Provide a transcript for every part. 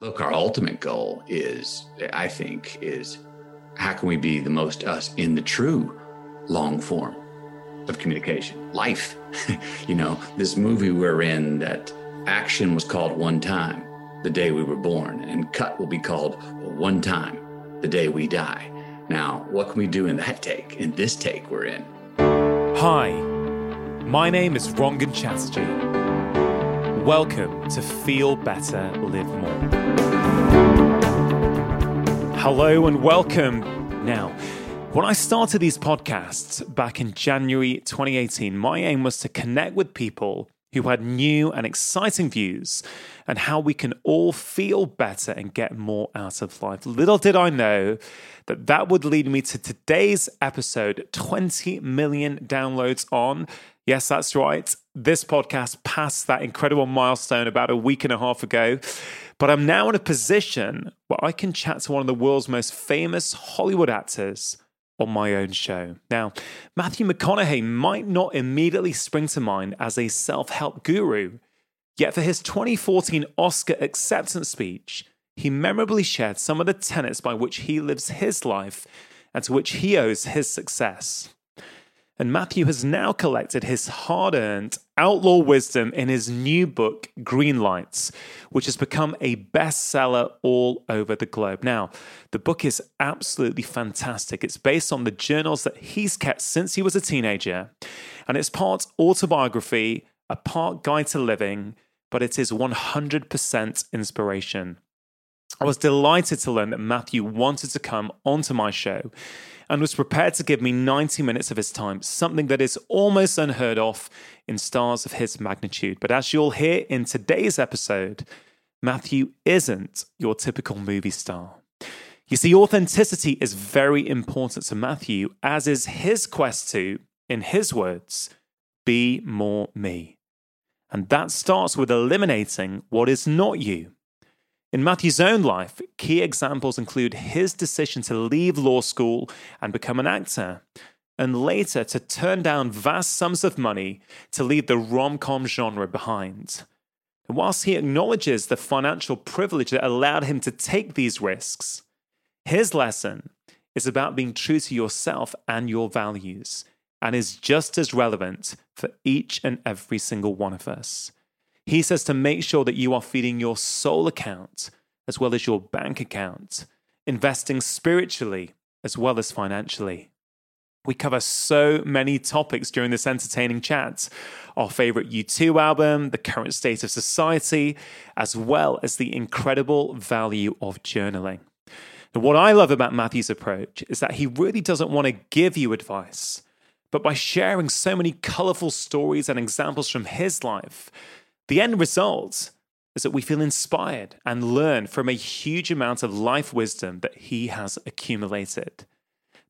Look, our ultimate goal is, I think, is how can we be the most us in the true long form of communication? Life. you know, this movie we're in that action was called one time, the day we were born, and cut will be called one time, the day we die. Now, what can we do in that take, in this take we're in? Hi, my name is Rangan Chatterjee. Welcome to Feel Better, Live More. Hello and welcome. Now, when I started these podcasts back in January 2018, my aim was to connect with people who had new and exciting views and how we can all feel better and get more out of life. Little did I know that that would lead me to today's episode 20 million downloads on Yes, that's right. This podcast passed that incredible milestone about a week and a half ago. But I'm now in a position where I can chat to one of the world's most famous Hollywood actors on my own show. Now, Matthew McConaughey might not immediately spring to mind as a self help guru, yet for his 2014 Oscar acceptance speech, he memorably shared some of the tenets by which he lives his life and to which he owes his success. And Matthew has now collected his hard earned outlaw wisdom in his new book, Green Lights, which has become a bestseller all over the globe. Now, the book is absolutely fantastic. It's based on the journals that he's kept since he was a teenager, and it's part autobiography, a part guide to living, but it is 100% inspiration. I was delighted to learn that Matthew wanted to come onto my show and was prepared to give me 90 minutes of his time, something that is almost unheard of in stars of his magnitude. But as you'll hear in today's episode, Matthew isn't your typical movie star. You see, authenticity is very important to Matthew, as is his quest to, in his words, be more me. And that starts with eliminating what is not you. In Matthew's own life, key examples include his decision to leave law school and become an actor, and later to turn down vast sums of money to leave the rom com genre behind. And whilst he acknowledges the financial privilege that allowed him to take these risks, his lesson is about being true to yourself and your values, and is just as relevant for each and every single one of us. He says to make sure that you are feeding your soul account as well as your bank account, investing spiritually as well as financially. We cover so many topics during this entertaining chat our favorite U2 album, the current state of society, as well as the incredible value of journaling. What I love about Matthew's approach is that he really doesn't want to give you advice, but by sharing so many colorful stories and examples from his life, the end result is that we feel inspired and learn from a huge amount of life wisdom that he has accumulated.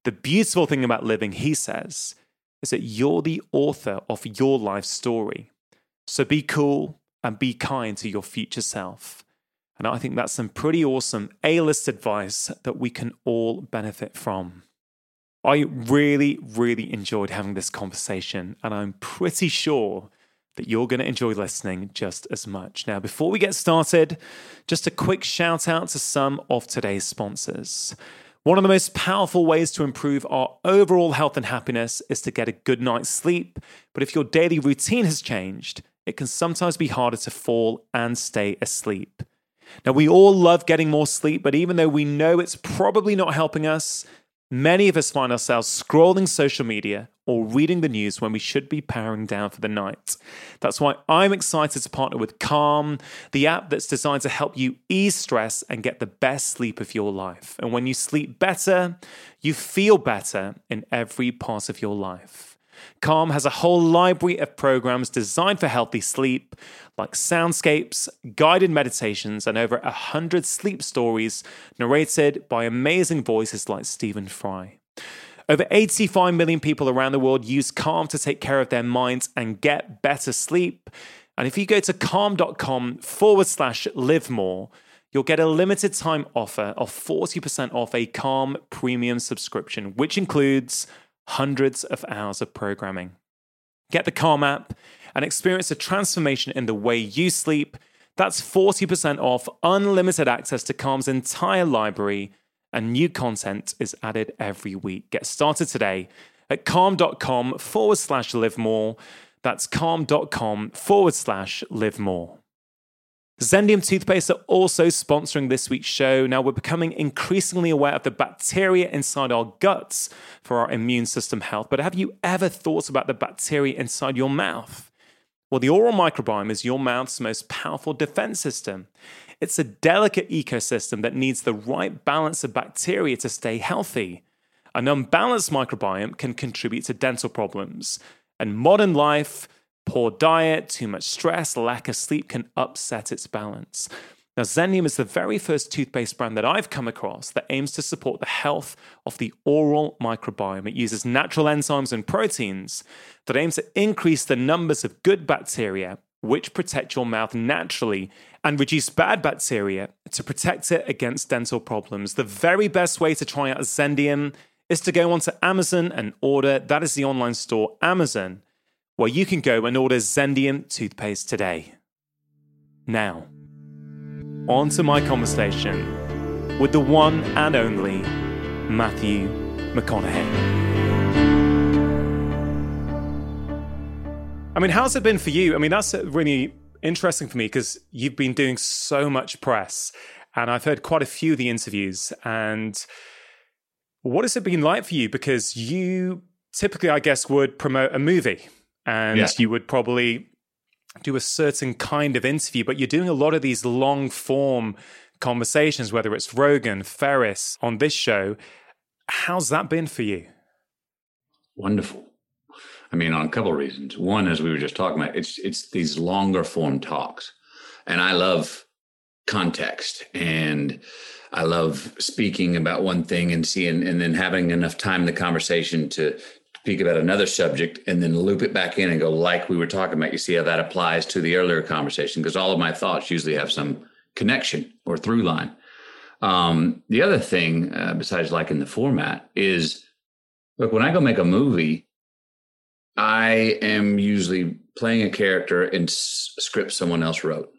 The beautiful thing about living, he says, is that you're the author of your life story. So be cool and be kind to your future self. And I think that's some pretty awesome A list advice that we can all benefit from. I really, really enjoyed having this conversation, and I'm pretty sure that you're going to enjoy listening just as much. Now, before we get started, just a quick shout out to some of today's sponsors. One of the most powerful ways to improve our overall health and happiness is to get a good night's sleep. But if your daily routine has changed, it can sometimes be harder to fall and stay asleep. Now, we all love getting more sleep, but even though we know it's probably not helping us, Many of us find ourselves scrolling social media or reading the news when we should be powering down for the night. That's why I'm excited to partner with Calm, the app that's designed to help you ease stress and get the best sleep of your life. And when you sleep better, you feel better in every part of your life. Calm has a whole library of programs designed for healthy sleep, like soundscapes, guided meditations, and over a hundred sleep stories narrated by amazing voices like Stephen Fry. Over 85 million people around the world use Calm to take care of their minds and get better sleep. And if you go to calm.com forward slash live more, you'll get a limited time offer of 40% off a Calm premium subscription, which includes hundreds of hours of programming. Get the Calm app and experience a transformation in the way you sleep. That's 40% off unlimited access to Calm's entire library, and new content is added every week. Get started today at calm.com forward slash live more. That's calm.com forward slash live more. Zendium toothpaste are also sponsoring this week's show. Now, we're becoming increasingly aware of the bacteria inside our guts for our immune system health. But have you ever thought about the bacteria inside your mouth? Well, the oral microbiome is your mouth's most powerful defense system. It's a delicate ecosystem that needs the right balance of bacteria to stay healthy. An unbalanced microbiome can contribute to dental problems. And modern life, Poor diet, too much stress, lack of sleep can upset its balance. Now, Zendium is the very first toothpaste brand that I've come across that aims to support the health of the oral microbiome. It uses natural enzymes and proteins that aims to increase the numbers of good bacteria, which protect your mouth naturally, and reduce bad bacteria to protect it against dental problems. The very best way to try out Zendium is to go onto Amazon and order. That is the online store, Amazon where you can go and order Zendium toothpaste today. Now, on to my conversation with the one and only Matthew McConaughey. I mean, how's it been for you? I mean, that's really interesting for me because you've been doing so much press and I've heard quite a few of the interviews. And what has it been like for you? Because you typically, I guess, would promote a movie and yeah. you would probably do a certain kind of interview, but you're doing a lot of these long form conversations, whether it's Rogan, Ferriss on this show. How's that been for you? Wonderful. I mean, on a couple of reasons. One, as we were just talking about, it's it's these longer form talks, and I love context and I love speaking about one thing and seeing and then having enough time in the conversation to speak about another subject and then loop it back in and go like we were talking about. You see how that applies to the earlier conversation because all of my thoughts usually have some connection or through line. Um, the other thing uh, besides liking the format is look when i go make a movie i am usually playing a character in s- script someone else wrote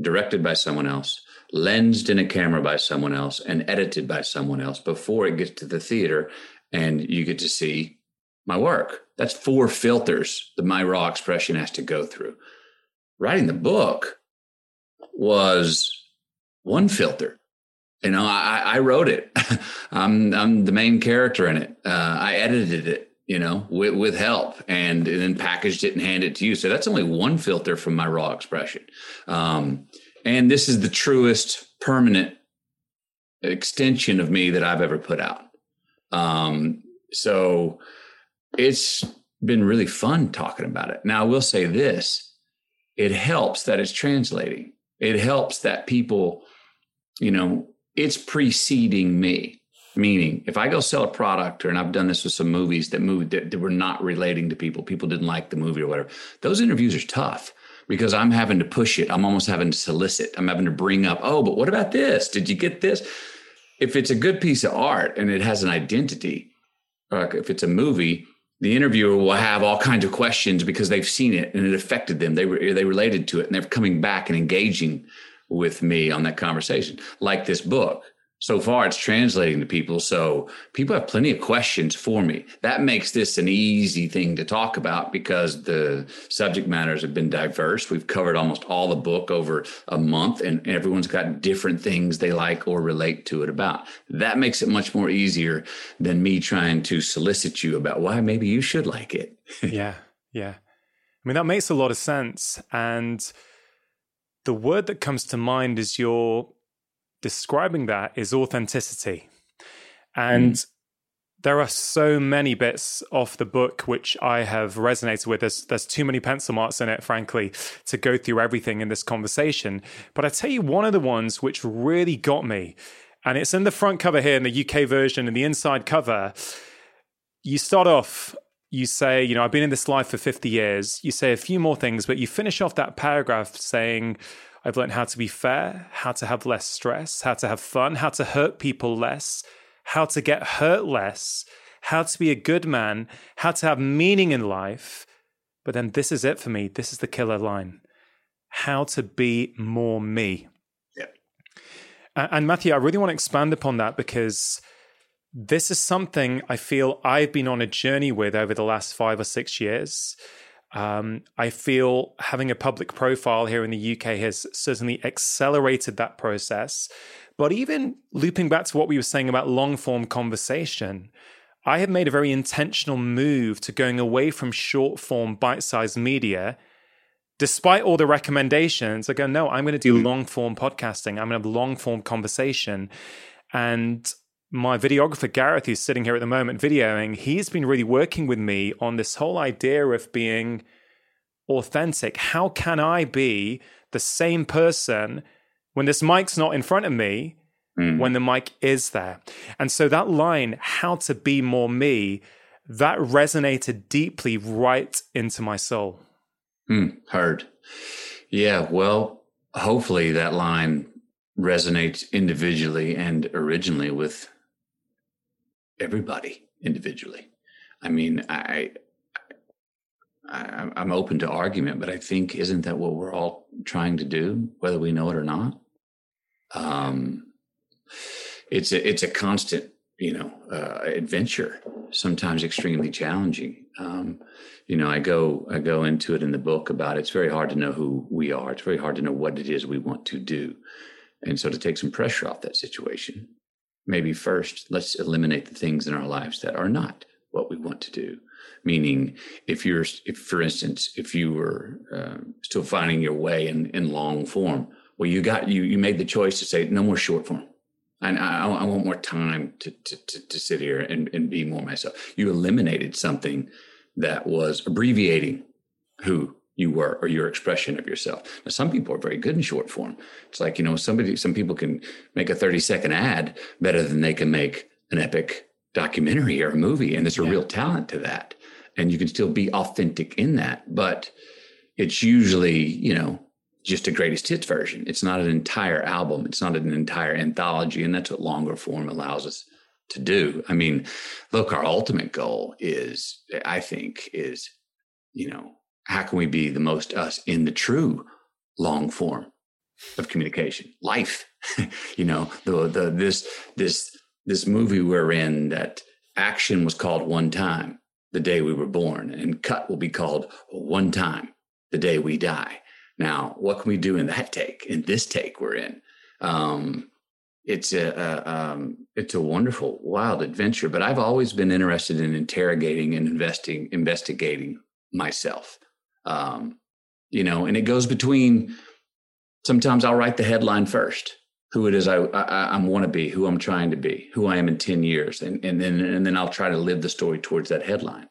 directed by someone else lensed in a camera by someone else and edited by someone else before it gets to the theater and you get to see my work. That's four filters that my raw expression has to go through. Writing the book was one filter. You know, I, I wrote it. I'm, I'm the main character in it. Uh, I edited it, you know, with, with help and, and, then packaged it and handed it to you. So that's only one filter from my raw expression. Um, and this is the truest permanent extension of me that I've ever put out. Um, so it's been really fun talking about it. Now, I will say this it helps that it's translating, it helps that people, you know, it's preceding me. Meaning, if I go sell a product, or and I've done this with some movies that moved that, that were not relating to people, people didn't like the movie or whatever. Those interviews are tough because I'm having to push it. I'm almost having to solicit. I'm having to bring up, oh, but what about this? Did you get this? If it's a good piece of art and it has an identity, or if it's a movie, the interviewer will have all kinds of questions because they've seen it and it affected them. They were they related to it and they're coming back and engaging with me on that conversation. Like this book, so far it's translating to people so people have plenty of questions for me. That makes this an easy thing to talk about because the subject matters have been diverse. We've covered almost all the book over a month and everyone's got different things they like or relate to it about. That makes it much more easier than me trying to solicit you about why maybe you should like it. Yeah yeah. I mean that makes a lot of sense and the word that comes to mind is your describing that is authenticity. And mm. there are so many bits of the book which I have resonated with. There's, there's too many pencil marks in it, frankly, to go through everything in this conversation. But I tell you, one of the ones which really got me, and it's in the front cover here in the UK version and the inside cover. You start off you say, you know, I've been in this life for 50 years. You say a few more things, but you finish off that paragraph saying, I've learned how to be fair, how to have less stress, how to have fun, how to hurt people less, how to get hurt less, how to be a good man, how to have meaning in life. But then this is it for me. This is the killer line. how to be more me. And Matthew, I really want to expand upon that because this is something I feel I've been on a journey with over the last five or six years. Um, I feel having a public profile here in the UK has certainly accelerated that process. But even looping back to what we were saying about long form conversation, I have made a very intentional move to going away from short form, bite sized media. Despite all the recommendations, I go, no, I'm going to do mm. long form podcasting. I'm going to have long form conversation. And my videographer Gareth, who's sitting here at the moment videoing, he's been really working with me on this whole idea of being authentic. How can I be the same person when this mic's not in front of me, mm. when the mic is there? And so that line, how to be more me, that resonated deeply right into my soul. Mm, heard. Yeah. Well, hopefully that line resonates individually and originally with everybody individually. I mean, I, I I'm open to argument, but I think isn't that what we're all trying to do, whether we know it or not? Um, it's a it's a constant, you know, uh, adventure. Sometimes extremely challenging. Um, you know, I go I go into it in the book about it's very hard to know who we are. It's very hard to know what it is we want to do, and so to take some pressure off that situation maybe first let's eliminate the things in our lives that are not what we want to do meaning if you're if for instance if you were uh, still finding your way in in long form well you got you you made the choice to say no more short form and I, I want more time to, to, to, to sit here and, and be more myself. You eliminated something that was abbreviating who you were or your expression of yourself. Now, some people are very good in short form. It's like, you know, somebody, some people can make a 30 second ad better than they can make an epic documentary or a movie. And there's a yeah. real talent to that. And you can still be authentic in that. But it's usually, you know, just a greatest hits version. It's not an entire album. It's not an entire anthology. And that's what longer form allows us to do. I mean, look, our ultimate goal is, I think, is, you know, how can we be the most us in the true long form of communication? Life. You know the the this this this movie we're in that action was called one time the day we were born and cut will be called one time the day we die. Now what can we do in that take in this take we're in? Um, it's a, a um, it's a wonderful wild adventure but i've always been interested in interrogating and investing investigating myself um, you know, and it goes between. Sometimes I'll write the headline first, who it is I, I, I want to be, who I'm trying to be, who I am in ten years, and and then and then I'll try to live the story towards that headline.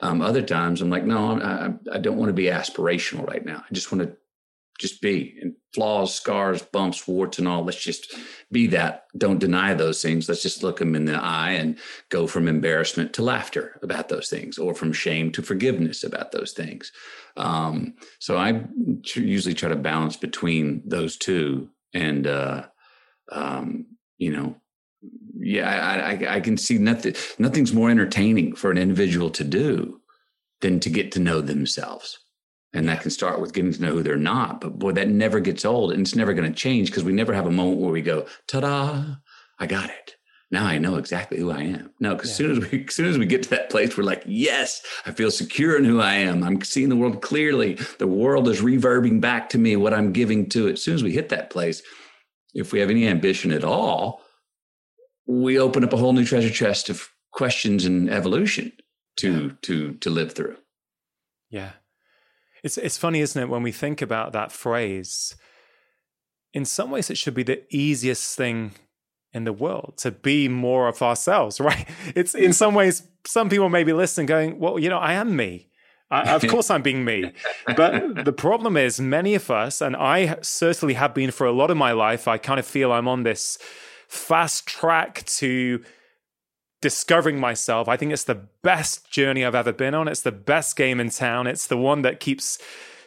Um, other times I'm like, no, I, I don't want to be aspirational right now. I just want to just be and flaws, scars, bumps, warts, and all. Let's just be that. Don't deny those things. Let's just look them in the eye and go from embarrassment to laughter about those things, or from shame to forgiveness about those things. Um, so I usually try to balance between those two, and uh, um, you know, yeah, I, I, I can see nothing. Nothing's more entertaining for an individual to do than to get to know themselves and that can start with getting to know who they're not. But boy, that never gets old and it's never going to change because we never have a moment where we go, ta da, I got it. Now I know exactly who I am. No, because yeah. soon as we as soon as we get to that place, we're like, yes, I feel secure in who I am. I'm seeing the world clearly. The world is reverbing back to me what I'm giving to it. As soon as we hit that place, if we have any ambition at all, we open up a whole new treasure chest of questions and evolution to yeah. to to live through. Yeah. It's it's funny, isn't it, when we think about that phrase? In some ways, it should be the easiest thing in the world to be more of ourselves, right? It's in some ways, some people may be listening, going, "Well, you know, I am me. I, of course, I'm being me." But the problem is, many of us, and I certainly have been for a lot of my life, I kind of feel I'm on this fast track to discovering myself. I think it's the best journey I've ever been on. It's the best game in town. It's the one that keeps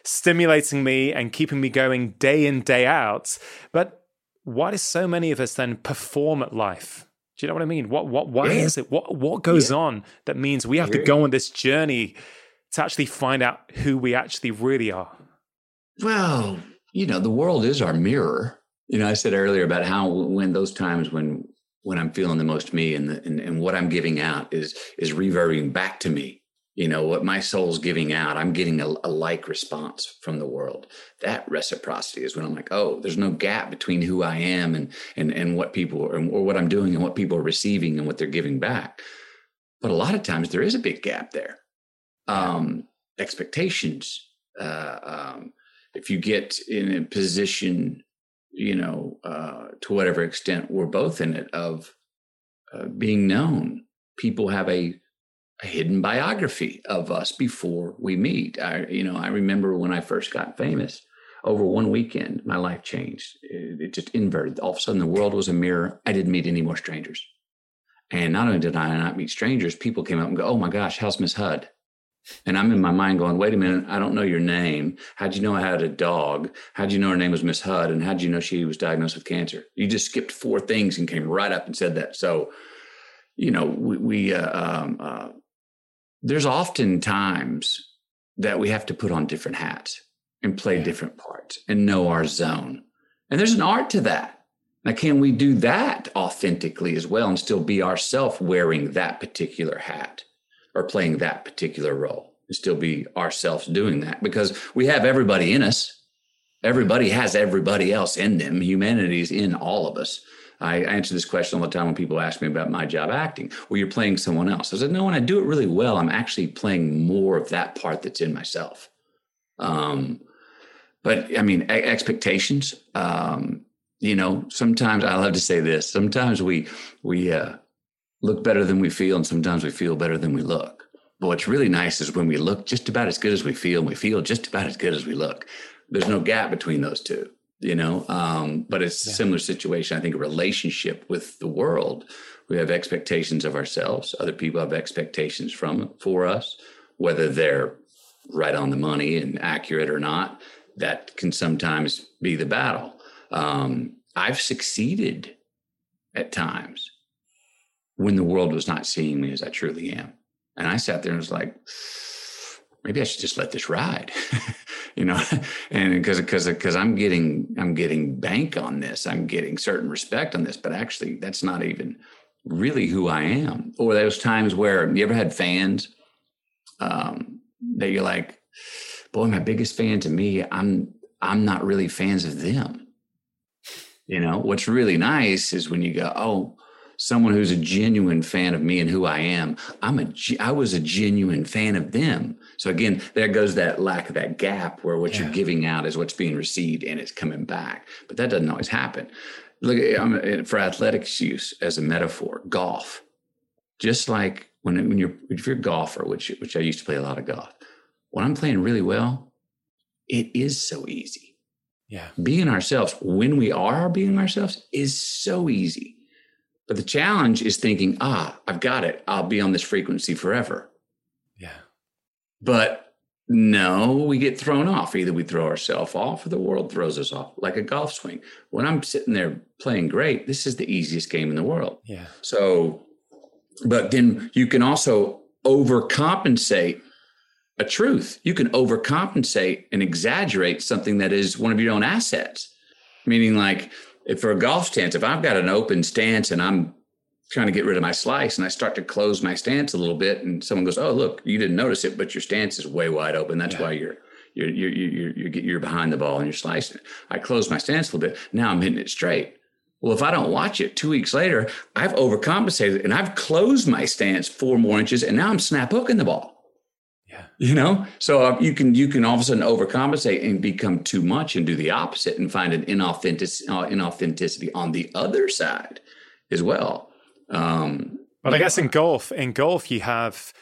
stimulating me and keeping me going day in, day out. But why do so many of us then perform at life? Do you know what I mean? What what why yeah. is it? What what goes yeah. on that means we have to go on this journey to actually find out who we actually really are? Well, you know, the world is our mirror. You know, I said earlier about how when those times when when I'm feeling the most me and, the, and and what I'm giving out is is reverbing back to me. You know what my soul's giving out, I'm getting a, a like response from the world. That reciprocity is when I'm like, oh, there's no gap between who I am and and and what people or, or what I'm doing and what people are receiving and what they're giving back. But a lot of times there is a big gap there. Um, expectations. Uh, um, if you get in a position, you know, uh, to whatever extent we're both in it, of uh, being known, people have a, a, hidden biography of us before we meet. I, you know, I remember when I first got famous. Over one weekend, my life changed. It, it just inverted. All of a sudden, the world was a mirror. I didn't meet any more strangers. And not only did I not meet strangers, people came up and go, "Oh my gosh, how's Miss Hud?" And I'm in my mind going, wait a minute, I don't know your name. How'd you know I had a dog? How'd you know her name was Miss Hud? And how'd you know she was diagnosed with cancer? You just skipped four things and came right up and said that. So, you know, we, we uh, um, uh, there's often times that we have to put on different hats and play yeah. different parts and know our zone. And there's an art to that. Now, can we do that authentically as well and still be ourselves wearing that particular hat? Or playing that particular role and still be ourselves doing that because we have everybody in us. Everybody has everybody else in them. Humanity's in all of us. I answer this question all the time when people ask me about my job acting. Well, you're playing someone else. I said, no, when I do it really well, I'm actually playing more of that part that's in myself. Um, but I mean, expectations. Um, you know, sometimes I love to say this. Sometimes we we uh, look better than we feel, and sometimes we feel better than we look. But what's really nice is when we look just about as good as we feel, and we feel just about as good as we look. There's no gap between those two, you know. Um, but it's yeah. a similar situation. I think a relationship with the world. We have expectations of ourselves. Other people have expectations from for us, whether they're right on the money and accurate or not. That can sometimes be the battle. Um, I've succeeded at times when the world was not seeing me as I truly am. And I sat there and was like, maybe I should just let this ride, you know, and because because because I'm getting I'm getting bank on this, I'm getting certain respect on this, but actually that's not even really who I am. Or those times where you ever had fans um, that you're like, boy, my biggest fan to me, I'm I'm not really fans of them. You know, what's really nice is when you go, oh, someone who's a genuine fan of me and who I am. I'm a I was a genuine fan of them. So again, there goes that lack of that gap where what yeah. you're giving out is what's being received and it's coming back. But that doesn't always happen. Look at eh, for athletics use as a metaphor, golf. Just like when when you're if you're a golfer, which which I used to play a lot of golf, when I'm playing really well, it is so easy. Yeah. Being ourselves when we are being ourselves is so easy but the challenge is thinking, ah, I've got it. I'll be on this frequency forever. Yeah. But no, we get thrown off. Either we throw ourselves off or the world throws us off, like a golf swing. When I'm sitting there playing great, this is the easiest game in the world. Yeah. So, but then you can also overcompensate a truth. You can overcompensate and exaggerate something that is one of your own assets. Meaning, like, if for a golf stance, if I've got an open stance and I'm trying to get rid of my slice and I start to close my stance a little bit and someone goes, "Oh, look, you didn't notice it, but your stance is way wide open. That's yeah. why you're you're you're you're you're, you're behind the ball and you're slicing it." I close my stance a little bit. Now I'm hitting it straight. Well, if I don't watch it two weeks later, I've overcompensated and I've closed my stance four more inches and now I'm snap hooking the ball. Yeah. You know, so uh, you can you can all of a sudden overcompensate and become too much and do the opposite and find an inauthentic uh, inauthenticity on the other side as well. Um, but I guess in golf, in golf, you have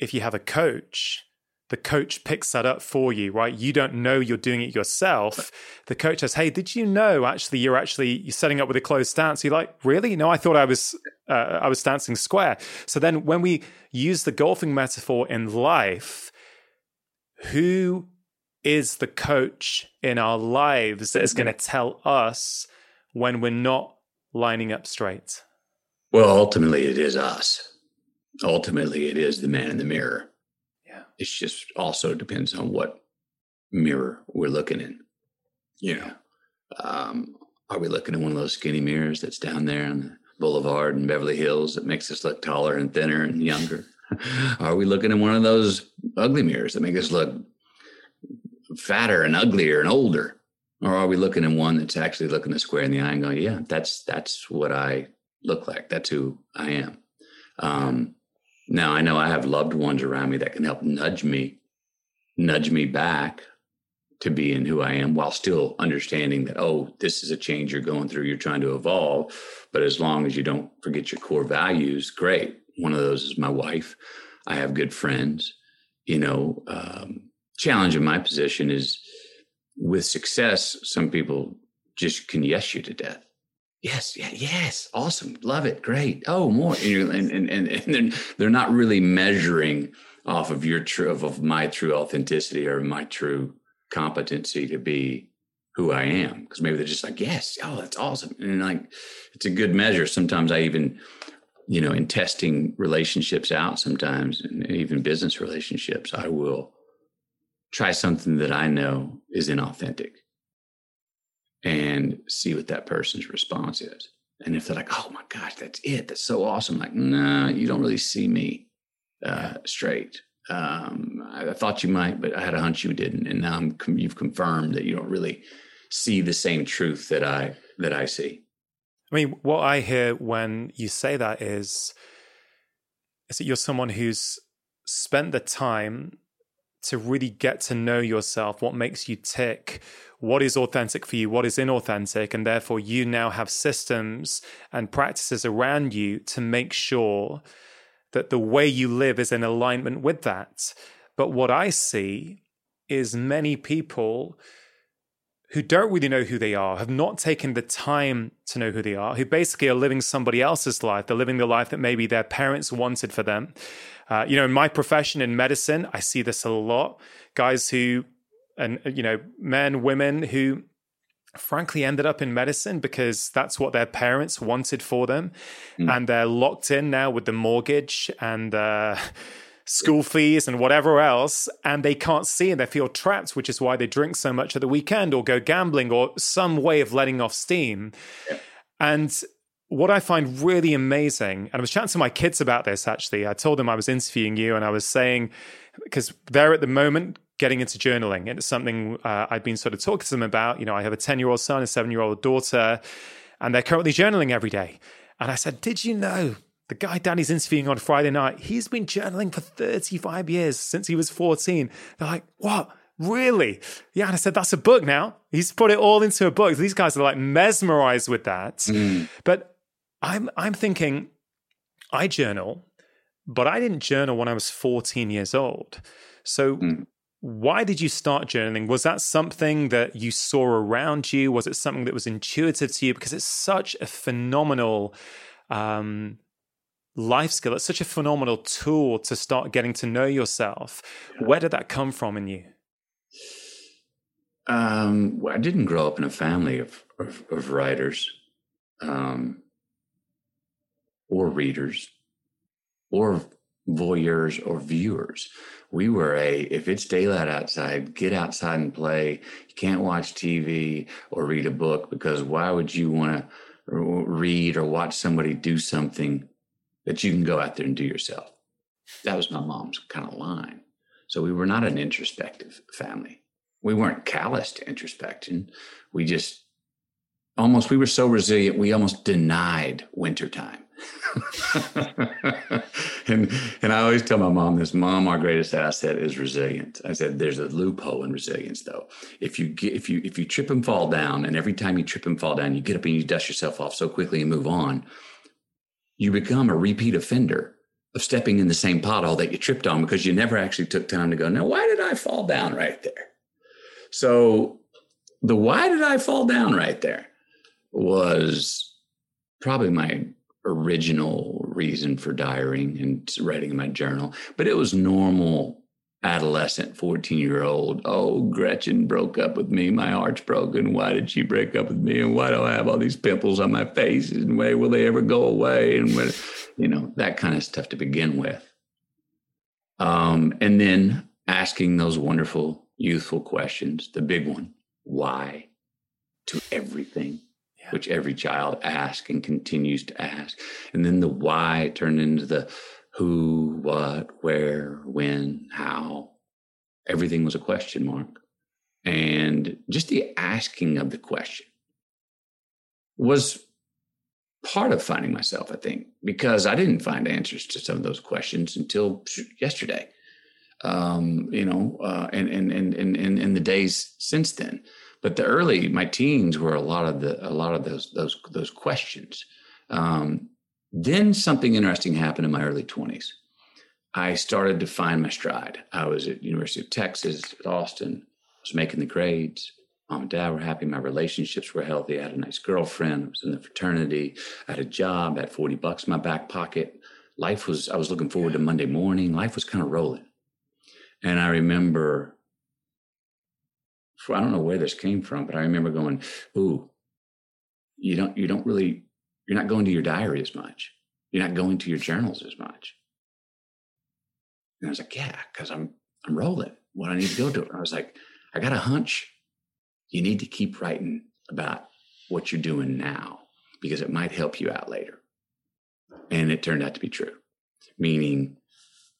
if you have a coach the coach picks that up for you, right? You don't know you're doing it yourself. The coach says, "Hey, did you know actually you're actually you're setting up with a closed stance?" You're like, "Really? No, I thought I was uh, I was dancing square." So then, when we use the golfing metaphor in life, who is the coach in our lives that is going to tell us when we're not lining up straight? Well, ultimately, it is us. Ultimately, it is the man in the mirror Yeah. it just also depends on what mirror we're looking in. You know, um, are we looking at one of those skinny mirrors that's down there on the boulevard and Beverly Hills that makes us look taller and thinner and younger? are we looking in one of those ugly mirrors that make us look fatter and uglier and older? Or are we looking in one that's actually looking the square in the eye and going, yeah, that's that's what I look like. That's who I am. Um, now I know I have loved ones around me that can help nudge me, nudge me back to being who I am while still understanding that, oh, this is a change you're going through, you're trying to evolve. But as long as you don't forget your core values, great. One of those is my wife. I have good friends. You know, um, challenge in my position is with success, some people just can yes you to death. Yes, yeah, yes, awesome, love it, great. Oh, more, and and and, and, and they're, they're not really measuring off of your true of, of my true authenticity or my true competency to be who I am. Because maybe they're just like, yes, oh, that's awesome, and like it's a good measure. Sometimes I even, you know, in testing relationships out, sometimes and even business relationships, I will try something that I know is inauthentic and see what that person's response is. And if they're like, oh my gosh, that's it. That's so awesome. Like, nah, you don't really see me uh, straight. Um, I, I, thought you might, but I had a hunch you didn't. And now I'm, you've confirmed that you don't really see the same truth that I, that I see. I mean, what I hear when you say that is, is that you're someone who's spent the time to really get to know yourself, what makes you tick, what is authentic for you, what is inauthentic, and therefore you now have systems and practices around you to make sure that the way you live is in alignment with that. But what I see is many people who don't really know who they are, have not taken the time to know who they are, who basically are living somebody else's life. They're living the life that maybe their parents wanted for them. Uh, you know, in my profession in medicine, I see this a lot. Guys who, and you know, men, women who frankly ended up in medicine because that's what their parents wanted for them mm. and they're locked in now with the mortgage and uh, school fees and whatever else and they can't see and they feel trapped which is why they drink so much at the weekend or go gambling or some way of letting off steam yeah. and what I find really amazing, and I was chatting to my kids about this actually. I told them I was interviewing you, and I was saying, because they're at the moment getting into journaling, and it's something uh, I've been sort of talking to them about. You know, I have a 10 year old son, a seven year old daughter, and they're currently journaling every day. And I said, Did you know the guy Danny's interviewing on Friday night, he's been journaling for 35 years since he was 14. They're like, What? Really? Yeah. And I said, That's a book now. He's put it all into a book. These guys are like mesmerized with that. Mm. But I'm I'm thinking I journal, but I didn't journal when I was 14 years old. So mm. Why did you start journaling? Was that something that you saw around you? Was it something that was intuitive to you? Because it's such a phenomenal um, life skill. It's such a phenomenal tool to start getting to know yourself. Yeah. Where did that come from in you? Um, well, I didn't grow up in a family of, of, of writers. Um, or readers or voyeurs or viewers. We were a if it's daylight outside, get outside and play. You can't watch TV or read a book because why would you want to read or watch somebody do something that you can go out there and do yourself? That was my mom's kind of line. So we were not an introspective family. We weren't callous to introspection. We just almost we were so resilient we almost denied wintertime and and I always tell my mom this, mom, our greatest asset is resilience. I said there's a loophole in resilience though. If you get if you if you trip and fall down, and every time you trip and fall down, you get up and you dust yourself off so quickly and move on, you become a repeat offender of stepping in the same pothole that you tripped on because you never actually took time to go, now why did I fall down right there? So the why did I fall down right there was probably my original reason for diarying and writing in my journal, but it was normal adolescent 14 year old. Oh, Gretchen broke up with me. My heart's broken. Why did she break up with me? And why do I have all these pimples on my face? And where will they ever go away? And when, you know, that kind of stuff to begin with. Um, and then asking those wonderful youthful questions. The big one, why, to everything, which every child asks and continues to ask. And then the why turned into the who, what, where, when, how. Everything was a question mark. And just the asking of the question was part of finding myself, I think, because I didn't find answers to some of those questions until yesterday. Um, you know, uh, and, and, and, and, and in the days since then. But the early, my teens were a lot of the, a lot of those, those, those questions. Um, then something interesting happened in my early twenties. I started to find my stride. I was at University of Texas at Austin. I was making the grades mom and dad were happy. My relationships were healthy. I had a nice girlfriend. I was in the fraternity. I had a job. I had 40 bucks in my back pocket. Life was, I was looking forward to Monday morning. Life was kind of rolling. And I remember, I don't know where this came from, but I remember going, ooh, you don't, you don't really, you're not going to your diary as much. You're not going to your journals as much. And I was like, yeah, because I'm, I'm rolling. What I need to go to. And I was like, I got a hunch you need to keep writing about what you're doing now because it might help you out later. And it turned out to be true. Meaning,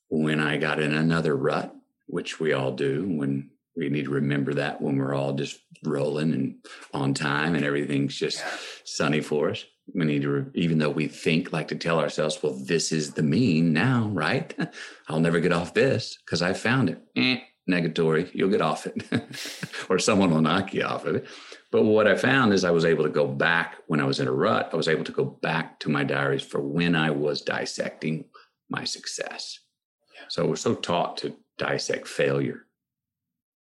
when I got in another rut, which we all do, when we need to remember that when we're all just rolling and on time and everything's just yeah. sunny for us. We need to, even though we think like to tell ourselves, well, this is the mean now, right? I'll never get off this because I found it. Eh, negatory, you'll get off it, or someone will knock you off of it. But what I found is I was able to go back when I was in a rut, I was able to go back to my diaries for when I was dissecting my success. Yeah. So we're so taught to dissect failure.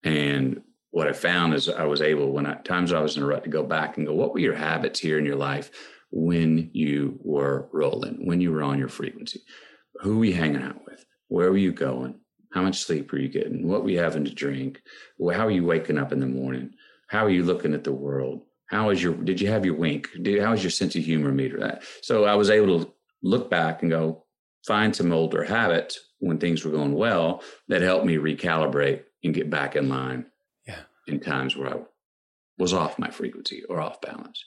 And what I found is I was able, when I, times I was in a rut, to go back and go, what were your habits here in your life when you were rolling, when you were on your frequency? Who were you hanging out with? Where were you going? How much sleep were you getting? What were you having to drink? How are you waking up in the morning? How are you looking at the world? How is your, did you have your wink? Did, how is your sense of humor meter? That? So I was able to look back and go find some older habits when things were going well that helped me recalibrate and get back in line yeah. in times where I was off my frequency or off balance.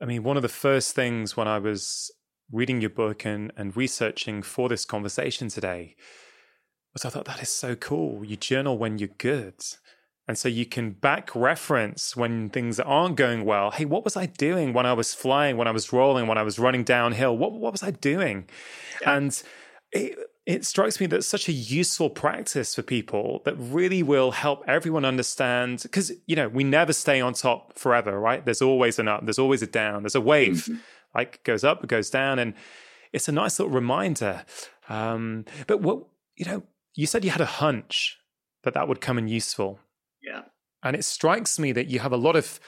I mean, one of the first things when I was reading your book and, and researching for this conversation today was I thought that is so cool. You journal when you're good. And so you can back reference when things aren't going well. Hey, what was I doing when I was flying, when I was rolling, when I was running downhill? What, what was I doing? Yeah. And it, it strikes me that it's such a useful practice for people that really will help everyone understand because you know we never stay on top forever right there's always an up there's always a down there's a wave mm-hmm. like goes up it goes down and it's a nice little reminder um, but what you know you said you had a hunch that that would come in useful. Yeah. And it strikes me that you have a lot of,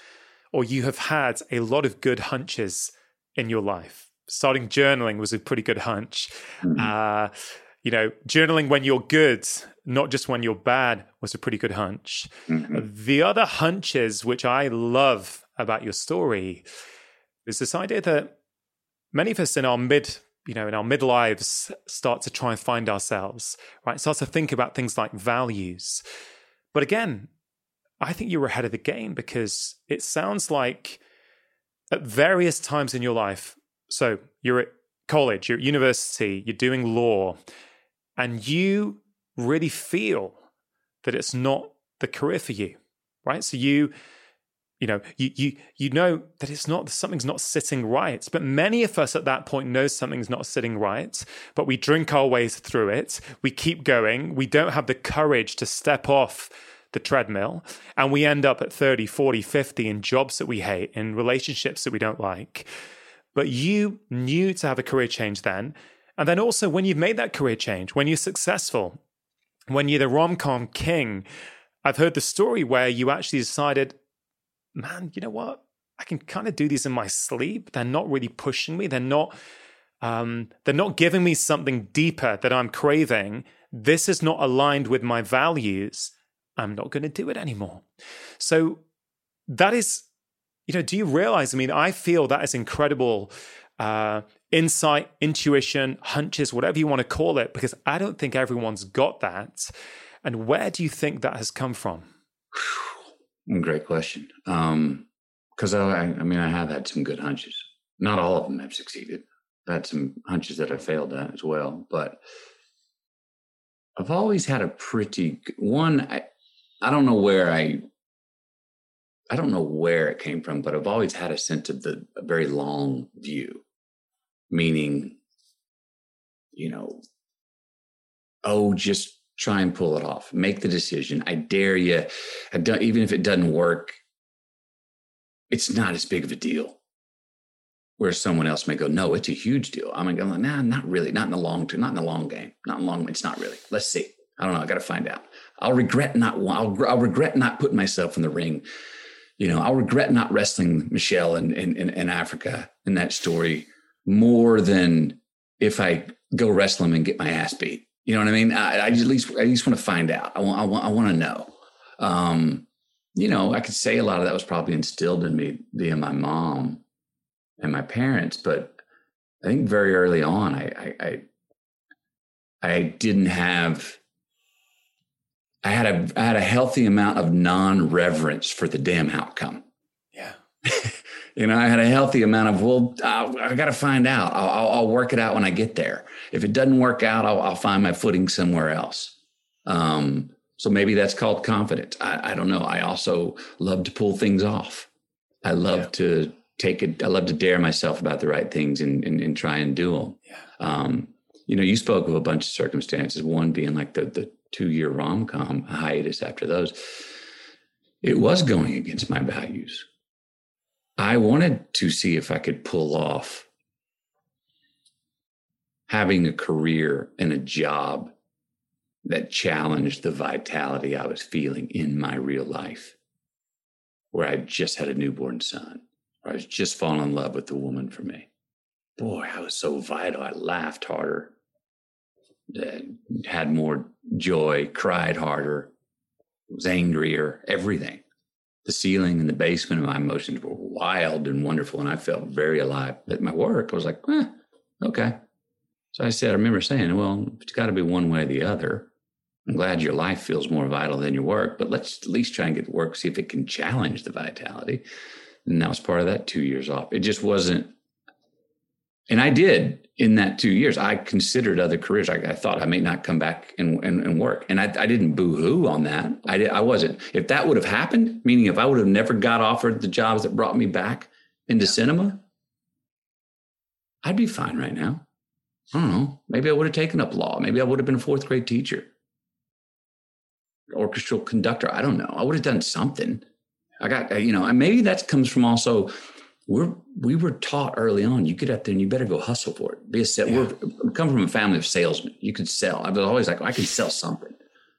or you have had a lot of good hunches in your life. Starting journaling was a pretty good hunch. Mm-hmm. Uh, you know, journaling when you're good, not just when you're bad, was a pretty good hunch. Mm-hmm. The other hunches, which I love about your story, is this idea that many of us in our mid you know, in our midlives, start to try and find ourselves, right? Start to think about things like values. But again, I think you were ahead of the game because it sounds like at various times in your life, so you're at college, you're at university, you're doing law, and you really feel that it's not the career for you, right? So you you know you you you know that it's not something's not sitting right. But many of us at that point know something's not sitting right but we drink our ways through it. We keep going. We don't have the courage to step off the treadmill. And we end up at 30 40 50 in jobs that we hate in relationships that we don't like. But you knew to have a career change then and then also when you've made that career change when you're successful when you're the rom-com king I've heard the story where you actually decided man, you know what? I can kind of do these in my sleep. They're not really pushing me. They're not um, they're not giving me something deeper that I'm craving. This is not aligned with my values. I'm not going to do it anymore. So that is, you know, do you realize? I mean, I feel that is incredible uh, insight, intuition, hunches, whatever you want to call it, because I don't think everyone's got that. And where do you think that has come from? Great question. Um, because I, I mean, I have had some good hunches. Not all of them have succeeded. I've had some hunches that I failed at as well, but I've always had a pretty one. I, I don't know where I, I don't know where it came from, but I've always had a sense of the very long view, meaning, you know, oh, just try and pull it off. Make the decision. I dare you. I don't, even if it doesn't work, it's not as big of a deal. Where someone else may go, no, it's a huge deal. I'm going, go, nah, not really, not in the long term, not in the long game, not in long. It's not really. Let's see. I don't know. I got to find out. I'll regret not. I'll, I'll regret not putting myself in the ring. You know, I'll regret not wrestling Michelle in, in, in, in Africa in that story more than if I go wrestle him and get my ass beat. You know what I mean? I, I just, at least I just want to find out. I want I want I want to know. Um, you know, I could say a lot of that was probably instilled in me via my mom and my parents, but I think very early on, I I I, I didn't have. I had a I had a healthy amount of non reverence for the damn outcome. Yeah. you know, I had a healthy amount of, well, I'll, i got to find out. I'll, I'll, work it out when I get there. If it doesn't work out, I'll, I'll find my footing somewhere else. Um, so maybe that's called confidence. I, I, don't know. I also love to pull things off. I love yeah. to take it. I love to dare myself about the right things and, and, and try and do them. Yeah. Um, you know, you spoke of a bunch of circumstances, one being like the, the two year rom com hiatus after those. It was going against my values I wanted to see if I could pull off having a career and a job that challenged the vitality I was feeling in my real life, where I just had a newborn son, or I was just falling in love with the woman for me. Boy, I was so vital. I laughed harder, had more joy, cried harder, was angrier, everything the ceiling and the basement of my emotions were wild and wonderful. And I felt very alive. At my work, I was like, eh, okay. So I said, I remember saying, well, it's got to be one way or the other. I'm glad your life feels more vital than your work, but let's at least try and get to work, see if it can challenge the vitality. And that was part of that two years off. It just wasn't and I did in that two years. I considered other careers. I, I thought I may not come back and, and, and work, and I, I didn't boo-hoo on that. I did, I wasn't. If that would have happened, meaning if I would have never got offered the jobs that brought me back into cinema, I'd be fine right now. I don't know. Maybe I would have taken up law. Maybe I would have been a fourth grade teacher, orchestral conductor. I don't know. I would have done something. I got, you know, and maybe that comes from also we're we were taught early on you get up there and you better go hustle for it. Be a set yeah. we come from a family of salesmen. You could sell. I was always like i could sell something.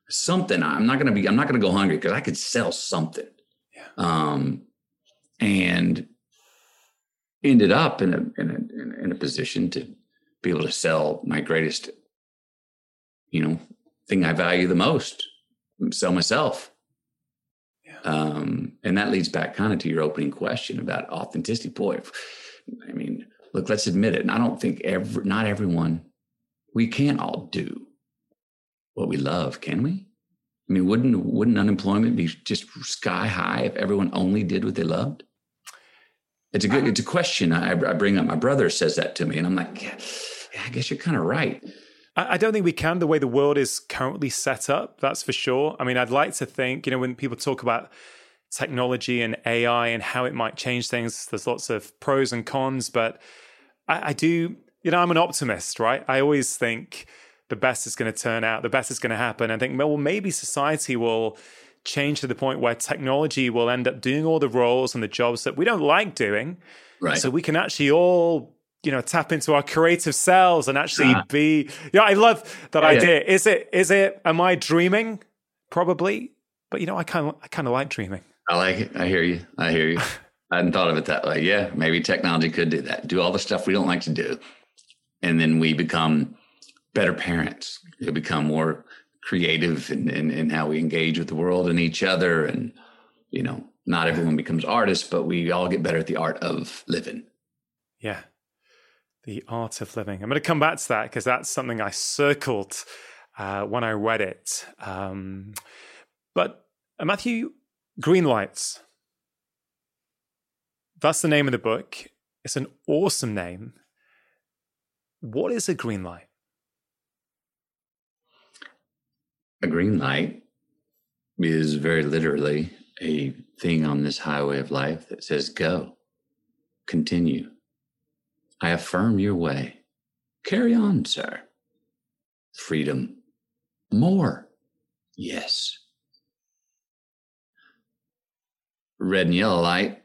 Something i'm not going to be i'm not going to go hungry because i could sell something. Yeah. um and ended up in a, in a in a position to be able to sell my greatest you know thing i value the most sell myself um, and that leads back kind of to your opening question about authenticity. Boy, I mean, look, let's admit it. And I don't think every, not everyone, we can't all do what we love, can we? I mean, wouldn't wouldn't unemployment be just sky high if everyone only did what they loved? It's a good, it's a question I, I bring up. My brother says that to me, and I'm like, yeah, yeah I guess you're kind of right. I don't think we can the way the world is currently set up. That's for sure. I mean, I'd like to think, you know, when people talk about technology and AI and how it might change things, there's lots of pros and cons. But I, I do, you know, I'm an optimist, right? I always think the best is going to turn out, the best is going to happen. I think, well, maybe society will change to the point where technology will end up doing all the roles and the jobs that we don't like doing. Right. So we can actually all you know tap into our creative selves and actually uh be yeah i love that yeah, idea. Yeah. is it is it am i dreaming? Probably but you know i kind of i kind of like dreaming. I like it. I hear you. I hear you. I hadn't thought of it that way. Yeah maybe technology could do that. Do all the stuff we don't like to do. And then we become better parents. We become more creative in, in, in how we engage with the world and each other. And you know not everyone becomes artists but we all get better at the art of living. Yeah the Art of Living. I'm going to come back to that because that's something I circled uh, when I read it. Um, but uh, Matthew, Green Lights. That's the name of the book. It's an awesome name. What is a green light? A green light is very literally a thing on this highway of life that says, Go, continue. I affirm your way. Carry on, sir. Freedom. More. Yes. Red and yellow light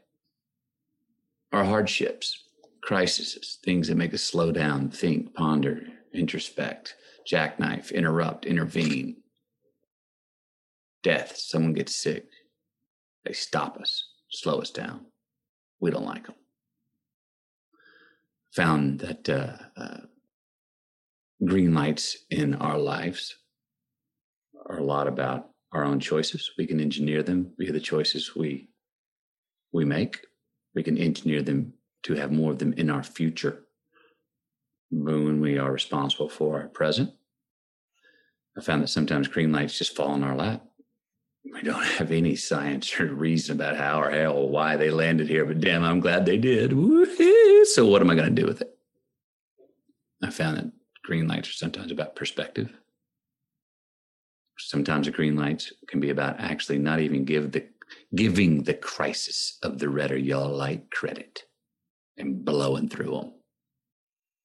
are hardships, crises, things that make us slow down, think, ponder, introspect, jackknife, interrupt, intervene. Death, someone gets sick. They stop us, slow us down. We don't like them. Found that uh, uh, green lights in our lives are a lot about our own choices. We can engineer them via the choices we we make. We can engineer them to have more of them in our future when we are responsible for our present. I found that sometimes green lights just fall in our lap. We don't have any science or reason about how or hell or why they landed here, but damn, I'm glad they did. Woo-hoo. So, what am I going to do with it? I found that green lights are sometimes about perspective. Sometimes a green light can be about actually not even give the giving the crisis of the red or yellow light credit and blowing through them.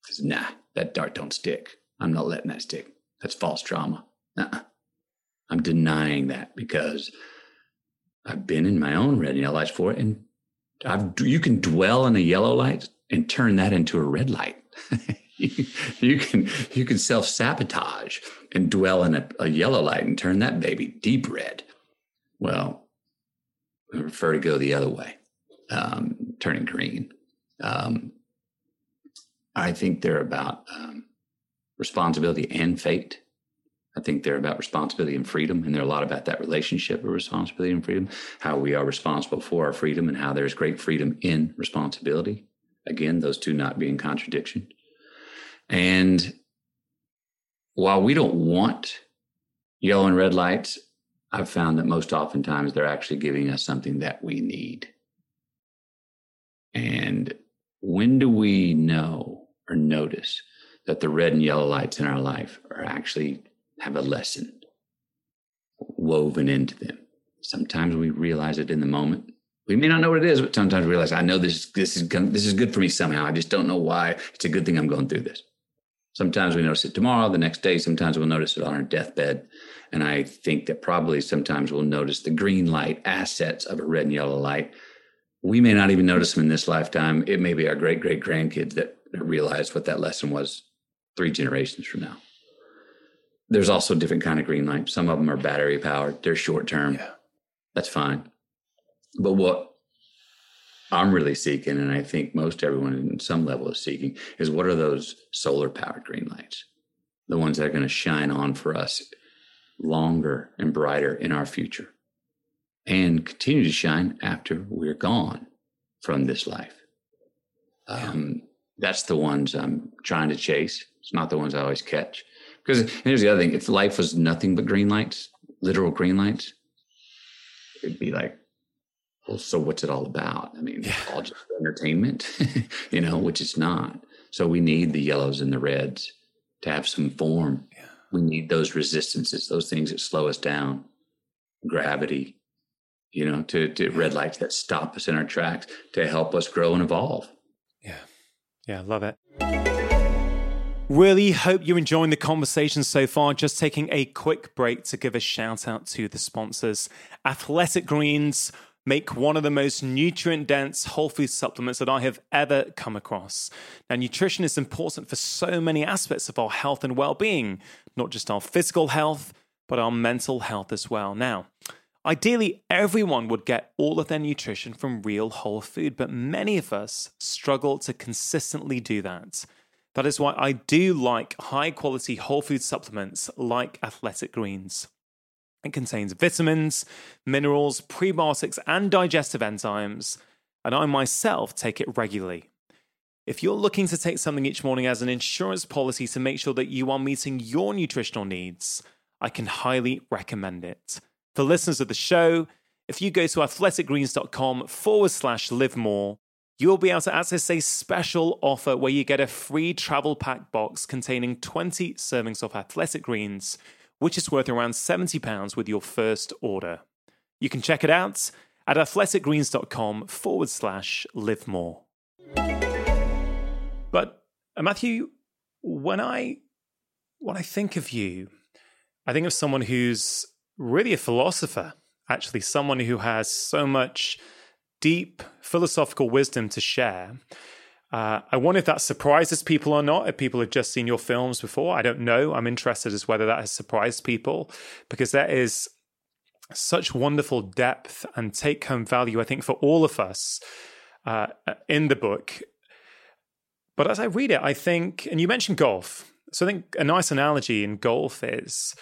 Because nah, that dart don't stick. I'm not letting that stick. That's false trauma. Uh-uh. I'm denying that because I've been in my own red and yellow lights for it, and I've you can dwell in a yellow light and turn that into a red light. you, you, can you can self sabotage and dwell in a, a yellow light and turn that baby deep red. Well, I prefer to go the other way, um, turning green. Um, I think they're about um, responsibility and fate. I think they're about responsibility and freedom, and they're a lot about that relationship of responsibility and freedom, how we are responsible for our freedom, and how there's great freedom in responsibility. Again, those two not being contradiction. And while we don't want yellow and red lights, I've found that most oftentimes they're actually giving us something that we need. And when do we know or notice that the red and yellow lights in our life are actually have a lesson woven into them? Sometimes we realize it in the moment. We may not know what it is, but sometimes we realize I know this this is this is good for me somehow. I just don't know why. It's a good thing I'm going through this. Sometimes we notice it tomorrow, the next day. Sometimes we'll notice it on our deathbed. And I think that probably sometimes we'll notice the green light assets of a red and yellow light. We may not even notice them in this lifetime. It may be our great great grandkids that realize what that lesson was three generations from now. There's also different kind of green lights. Some of them are battery powered. They're short term. Yeah. That's fine. But what I'm really seeking, and I think most everyone in some level is seeking, is what are those solar powered green lights? The ones that are going to shine on for us longer and brighter in our future and continue to shine after we're gone from this life. Um, that's the ones I'm trying to chase. It's not the ones I always catch. Because here's the other thing if life was nothing but green lights, literal green lights, it'd be like, well, so what's it all about? I mean, yeah. all just entertainment, you know, which it's not. So we need the yellows and the reds to have some form. Yeah. We need those resistances, those things that slow us down, gravity, you know, to, to red lights that stop us in our tracks to help us grow and evolve. Yeah. Yeah, love it. Really hope you're enjoying the conversation so far. Just taking a quick break to give a shout out to the sponsors Athletic Greens make one of the most nutrient dense whole food supplements that I have ever come across. Now, nutrition is important for so many aspects of our health and well being, not just our physical health, but our mental health as well. Now, Ideally, everyone would get all of their nutrition from real whole food, but many of us struggle to consistently do that. That is why I do like high quality whole food supplements like Athletic Greens. It contains vitamins, minerals, prebiotics, and digestive enzymes, and I myself take it regularly. If you're looking to take something each morning as an insurance policy to make sure that you are meeting your nutritional needs, I can highly recommend it. For listeners of the show, if you go to athleticgreens.com forward slash live more, you'll be able to access a special offer where you get a free travel pack box containing 20 servings of athletic greens, which is worth around £70 with your first order. You can check it out at athleticgreens.com forward slash live more. But uh, Matthew, when I when I think of you, I think of someone who's really a philosopher, actually, someone who has so much deep philosophical wisdom to share. Uh, I wonder if that surprises people or not. If people have just seen your films before, I don't know. I'm interested as whether that has surprised people because there is such wonderful depth and take home value, I think, for all of us uh, in the book. But as I read it, I think, and you mentioned golf. So I think a nice analogy in golf is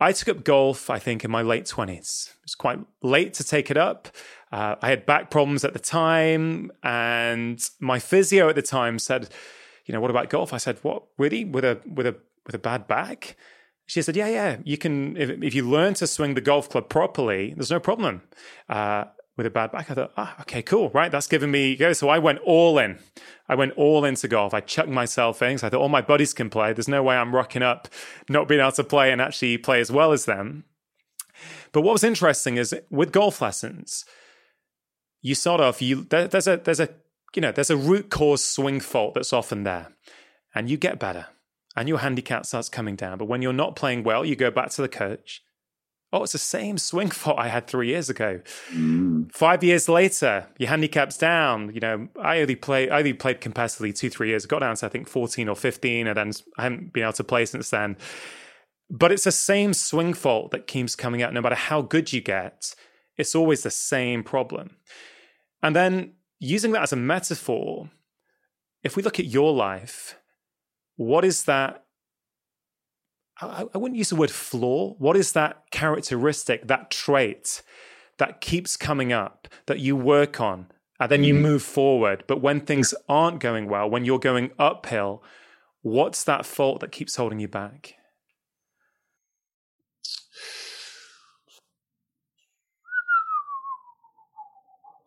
I took up golf, I think, in my late 20s. It was quite late to take it up. Uh, I had back problems at the time, and my physio at the time said, "You know, what about golf?" I said, "What really with a with a with a bad back?" She said, "Yeah, yeah, you can if, if you learn to swing the golf club properly, there's no problem." Uh, with a bad back. I thought, ah, okay, cool, right? That's given me go. So I went all in. I went all into golf. I chucked myself in. So I thought all my buddies can play. There's no way I'm rocking up, not being able to play and actually play as well as them. But what was interesting is with golf lessons, you sort of you there, there's a there's a you know there's a root cause swing fault that's often there, and you get better, and your handicap starts coming down. But when you're not playing well, you go back to the coach oh, it's the same swing fault I had three years ago. Mm. Five years later, your handicap's down. You know, I only play, I only played competitively two, three years. Got down to I think fourteen or fifteen, and then I haven't been able to play since then. But it's the same swing fault that keeps coming out, no matter how good you get. It's always the same problem. And then using that as a metaphor, if we look at your life, what is that I, I wouldn't use the word flaw. What is that characteristic, that trait that keeps coming up that you work on and then you mm. move forward? But when things aren't going well, when you're going uphill, what's that fault that keeps holding you back?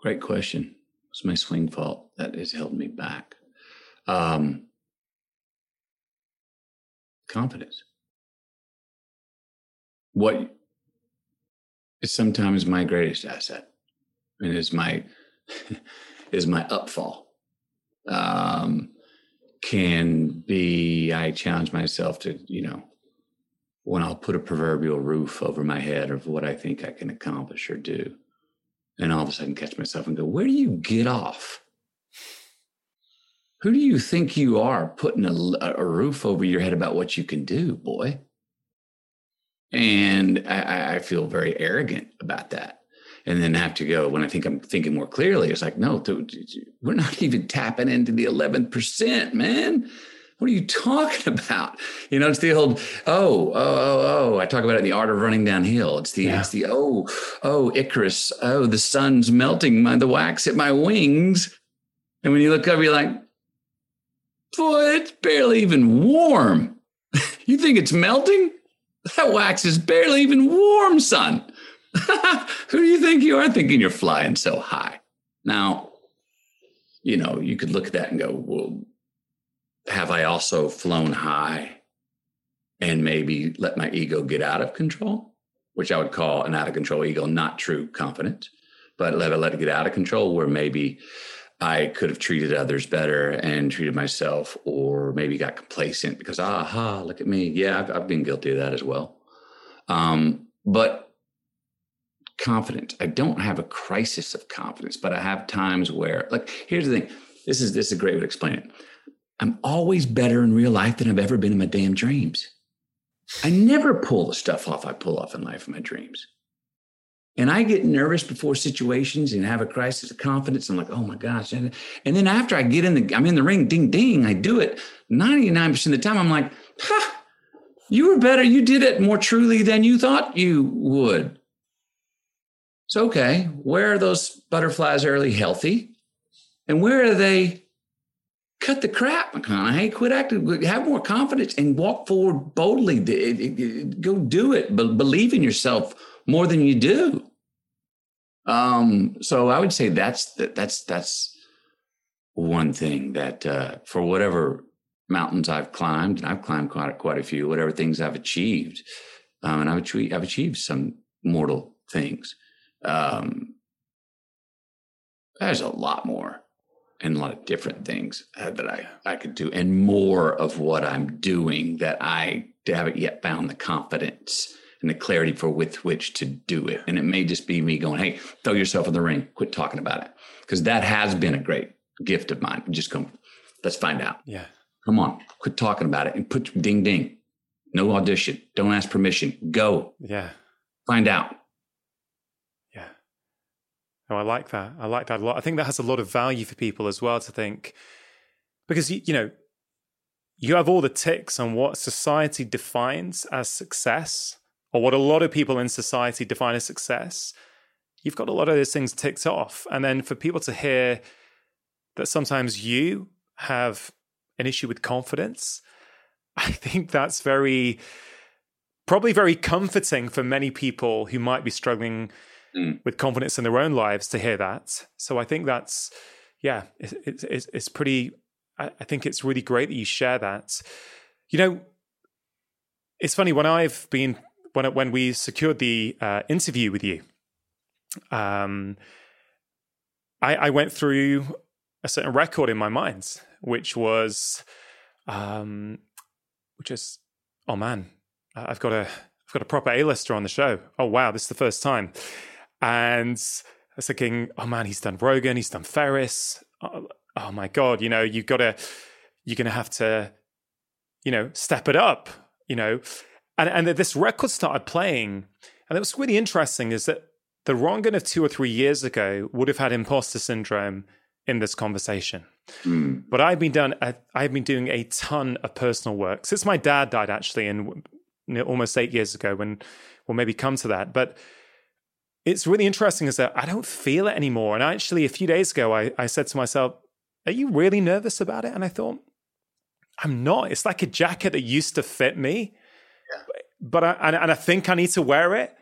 Great question. It's my swing fault that has held me back. Um, confidence what is sometimes my greatest asset and is my is my upfall um, can be i challenge myself to you know when i'll put a proverbial roof over my head of what i think i can accomplish or do and all of a sudden catch myself and go where do you get off who do you think you are putting a, a roof over your head about what you can do boy and I, I feel very arrogant about that. And then have to go when I think I'm thinking more clearly. It's like, no, we're not even tapping into the 11%, man. What are you talking about? You know, it's the old, oh, oh, oh, oh. I talk about it in the art of running downhill. It's the, yeah. it's the, oh, oh, Icarus. Oh, the sun's melting my, the wax at my wings. And when you look up, you're like, boy, it's barely even warm. you think it's melting? That wax is barely even warm, son. Who do you think you are thinking you're flying so high? Now, you know, you could look at that and go, well, have I also flown high and maybe let my ego get out of control? Which I would call an out of control ego, not true confidence, but let it let it get out of control where maybe I could have treated others better and treated myself, or maybe got complacent because, aha, look at me. Yeah, I've, I've been guilty of that as well. Um, but confident. I don't have a crisis of confidence, but I have times where, like, here's the thing. This is this is a great way to explain it. I'm always better in real life than I've ever been in my damn dreams. I never pull the stuff off I pull off in life in my dreams. And I get nervous before situations and have a crisis of confidence. I'm like, oh my gosh. And then after I get in the, I'm in the ring, ding, ding, I do it 99% of the time. I'm like, ha, you were better. You did it more truly than you thought you would. It's okay. Where are those butterflies early healthy? And where are they cut the crap, McConaughey? Quit acting, have more confidence and walk forward boldly. Go do it. Believe in yourself more than you do. Um, so I would say that's that's that's one thing that uh, for whatever mountains I've climbed, and I've climbed quite quite a few, whatever things I've achieved, um, and I've achieved I've achieved some mortal things. Um, there's a lot more and a lot of different things uh, that I, I could do and more of what I'm doing that I haven't yet found the confidence and the clarity for with which to do it. And it may just be me going, Hey, throw yourself in the ring, quit talking about it. Cause that has been a great gift of mine. Just come, let's find out. Yeah. Come on, quit talking about it and put ding, ding. No audition. Don't ask permission. Go. Yeah. Find out. Oh, I like that. I like that a lot. I think that has a lot of value for people as well to think, because you, you know, you have all the ticks on what society defines as success, or what a lot of people in society define as success. You've got a lot of those things ticked off, and then for people to hear that sometimes you have an issue with confidence, I think that's very, probably very comforting for many people who might be struggling mm. with confidence in their own lives to hear that. So I think that's, yeah, it's, it's, it's pretty, I, think it's really great that you share that. You know, it's funny when I've been, when, when we secured the uh, interview with you, um, I, I went through a certain record in my mind, which was, um, which is, oh man, I've got a, I've got a proper A-lister on the show. Oh wow, this is the first time. And I was thinking, oh man, he's done Rogan, he's done Ferriss. Oh, oh my God, you know, you've gotta, you're gonna have to, you know, step it up, you know. And and this record started playing, and it was really interesting is that the Rangan of two or three years ago would have had imposter syndrome in this conversation. Mm. But I've been done. I've been doing a ton of personal work since my dad died, actually, and almost eight years ago. When we'll maybe come to that, but it's really interesting is that I don't feel it anymore. And actually, a few days ago, I, I said to myself, Are you really nervous about it? And I thought, I'm not. It's like a jacket that used to fit me, yeah. but I, and, and I think I need to wear it,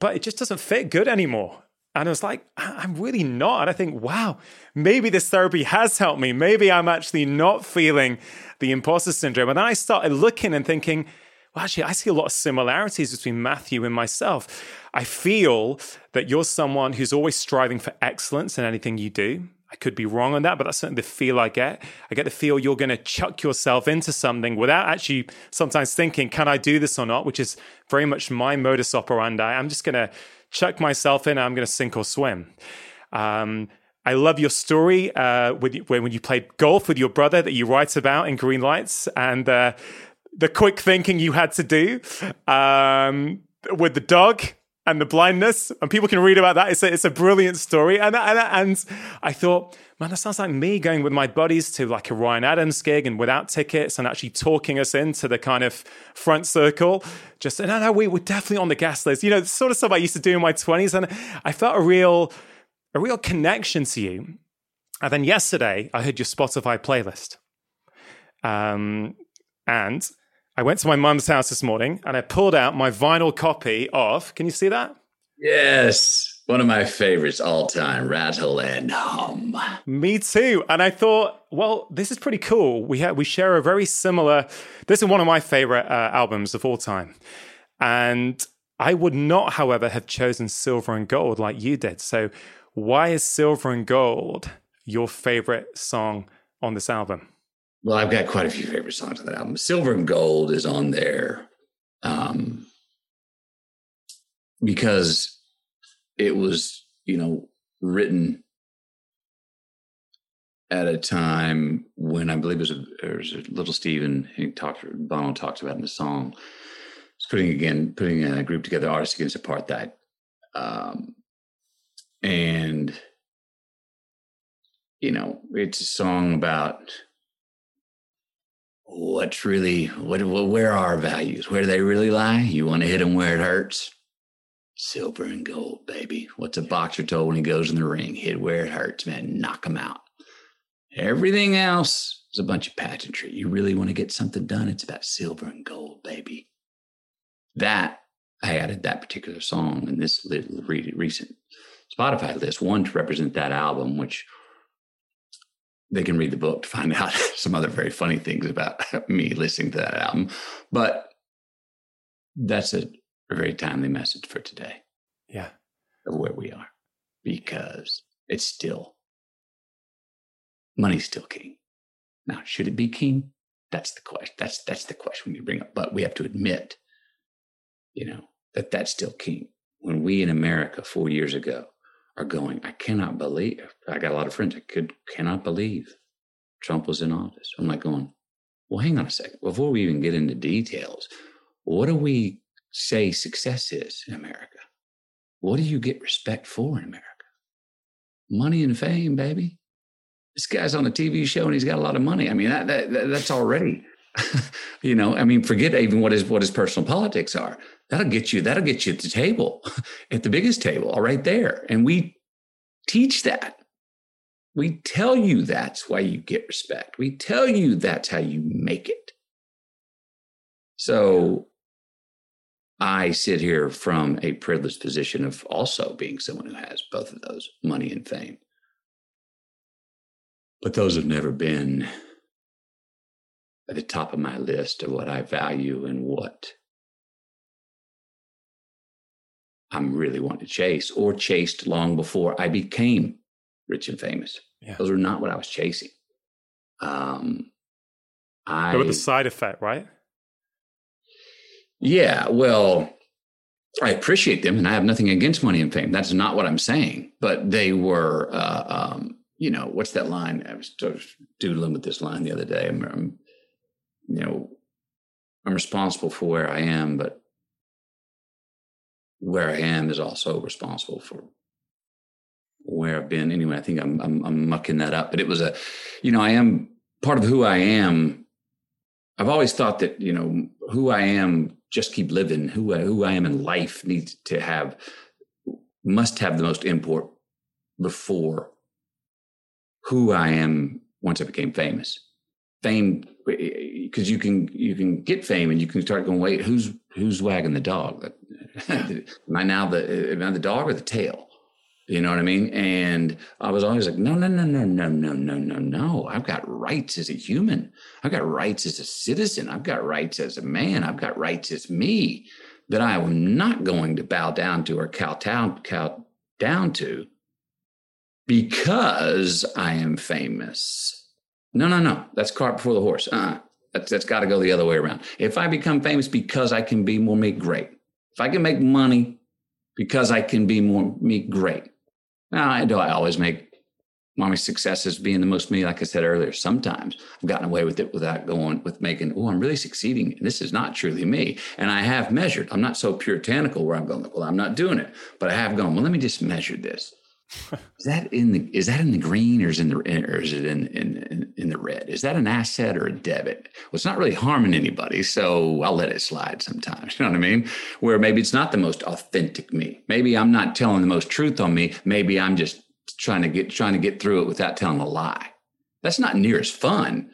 but it just doesn't fit good anymore. And I was like, I'm really not. And I think, wow, maybe this therapy has helped me. Maybe I'm actually not feeling the imposter syndrome. And then I started looking and thinking, well, actually, I see a lot of similarities between Matthew and myself. I feel that you're someone who's always striving for excellence in anything you do. I could be wrong on that, but that's certainly the feel I get. I get the feel you're going to chuck yourself into something without actually sometimes thinking, can I do this or not? Which is very much my modus operandi. I'm just going to chuck myself in. I'm going to sink or swim. Um, I love your story uh, when you played golf with your brother that you write about in Green Lights, and uh, the quick thinking you had to do um, with the dog and the blindness, and people can read about that. It's a, it's a brilliant story, and, and and I thought, man, that sounds like me going with my buddies to like a Ryan Adams gig and without tickets, and actually talking us into the kind of front circle. Just no, no, we were definitely on the guest list. You know, the sort of stuff I used to do in my twenties, and I felt a real a real connection to you. And then yesterday, I heard your Spotify playlist, um, and I went to my mum's house this morning and I pulled out my vinyl copy of, can you see that? Yes. One of my favorites all time, Rattle and Hum. Me too. And I thought, well, this is pretty cool. We have, we share a very similar. This is one of my favorite uh, albums of all time, and I would not, however, have chosen Silver and Gold like you did. So, why is Silver and Gold your favorite song on this album? Well, I've got quite a few favorite songs on that album. Silver and Gold is on there um, because it was, you know, written at a time when I believe it was a, it was a little Steven he talked Bono talks about in the song. It's putting again putting a group together, artists against apartheid, um, and you know it's a song about what's really what where are our values? Where do they really lie? You want to hit them where it hurts? Silver and gold baby. What's a boxer told when he goes in the ring? Hit where it hurts man. Knock him out. Everything else is a bunch of pageantry. You really want to get something done? It's about silver and gold baby. That i added that particular song in this little recent Spotify list. One to represent that album, which they can read the book to find out some other very funny things about me listening to that album. But that's a, very timely message for today. Yeah. Of where we are. Because it's still money's still king. Now, should it be king? That's the question. That's that's the question we bring up. But we have to admit, you know, that that's still king. When we in America four years ago are going, I cannot believe. I got a lot of friends. I could cannot believe Trump was in office. I'm like going, well, hang on a second. Before we even get into details, what do we say success is in America? What do you get respect for in America? Money and fame, baby this guy's on a TV show and he's got a lot of money. I mean, that, that, that that's already, you know, I mean, forget even what his what his personal politics are. That'll get you. That'll get you at the table, at the biggest table, all right there. And we teach that. We tell you that's why you get respect. We tell you that's how you make it. So I sit here from a privileged position of also being someone who has both of those money and fame. But those have never been at the top of my list of what I value and what I'm really wanting to chase or chased long before I became rich and famous. Yeah. Those are not what I was chasing. Um, I, they were the side effect, right? Yeah. Well, I appreciate them and I have nothing against money and fame. That's not what I'm saying. But they were, uh, um, you know, what's that line? I was doodling with this line the other day. I'm, I'm, you know, I'm responsible for where I am, but where I am is also responsible for where I've been. Anyway, I think I'm, I'm, I'm mucking that up, but it was a, you know, I am part of who I am. I've always thought that, you know, who I am, just keep living. Who I, who I am in life needs to have, must have the most import before who I am once I became famous. Fame, eh, because you can you can get fame and you can start going, wait, who's who's wagging the dog? am I now the am I the dog or the tail? You know what I mean? And I was always like, no, no, no, no, no, no, no, no, no. I've got rights as a human. I've got rights as a citizen. I've got rights as a man. I've got rights as me that I am not going to bow down to or cow down, cow down to because I am famous. No, no, no. That's cart before the horse. Uh, that's, that's got to go the other way around. If I become famous because I can be more me, great. If I can make money because I can be more me, great. Now, do I always make mommy successes being the most me? Like I said earlier, sometimes I've gotten away with it without going with making, oh, I'm really succeeding. And this is not truly me. And I have measured. I'm not so puritanical where I'm going, well, I'm not doing it. But I have gone, well, let me just measure this is that in the is that in the green or is in the or is it in, in in the red? Is that an asset or a debit? Well, it's not really harming anybody, so I'll let it slide sometimes. You know what I mean? Where maybe it's not the most authentic me. Maybe I'm not telling the most truth on me. Maybe I'm just trying to get trying to get through it without telling a lie. That's not near as fun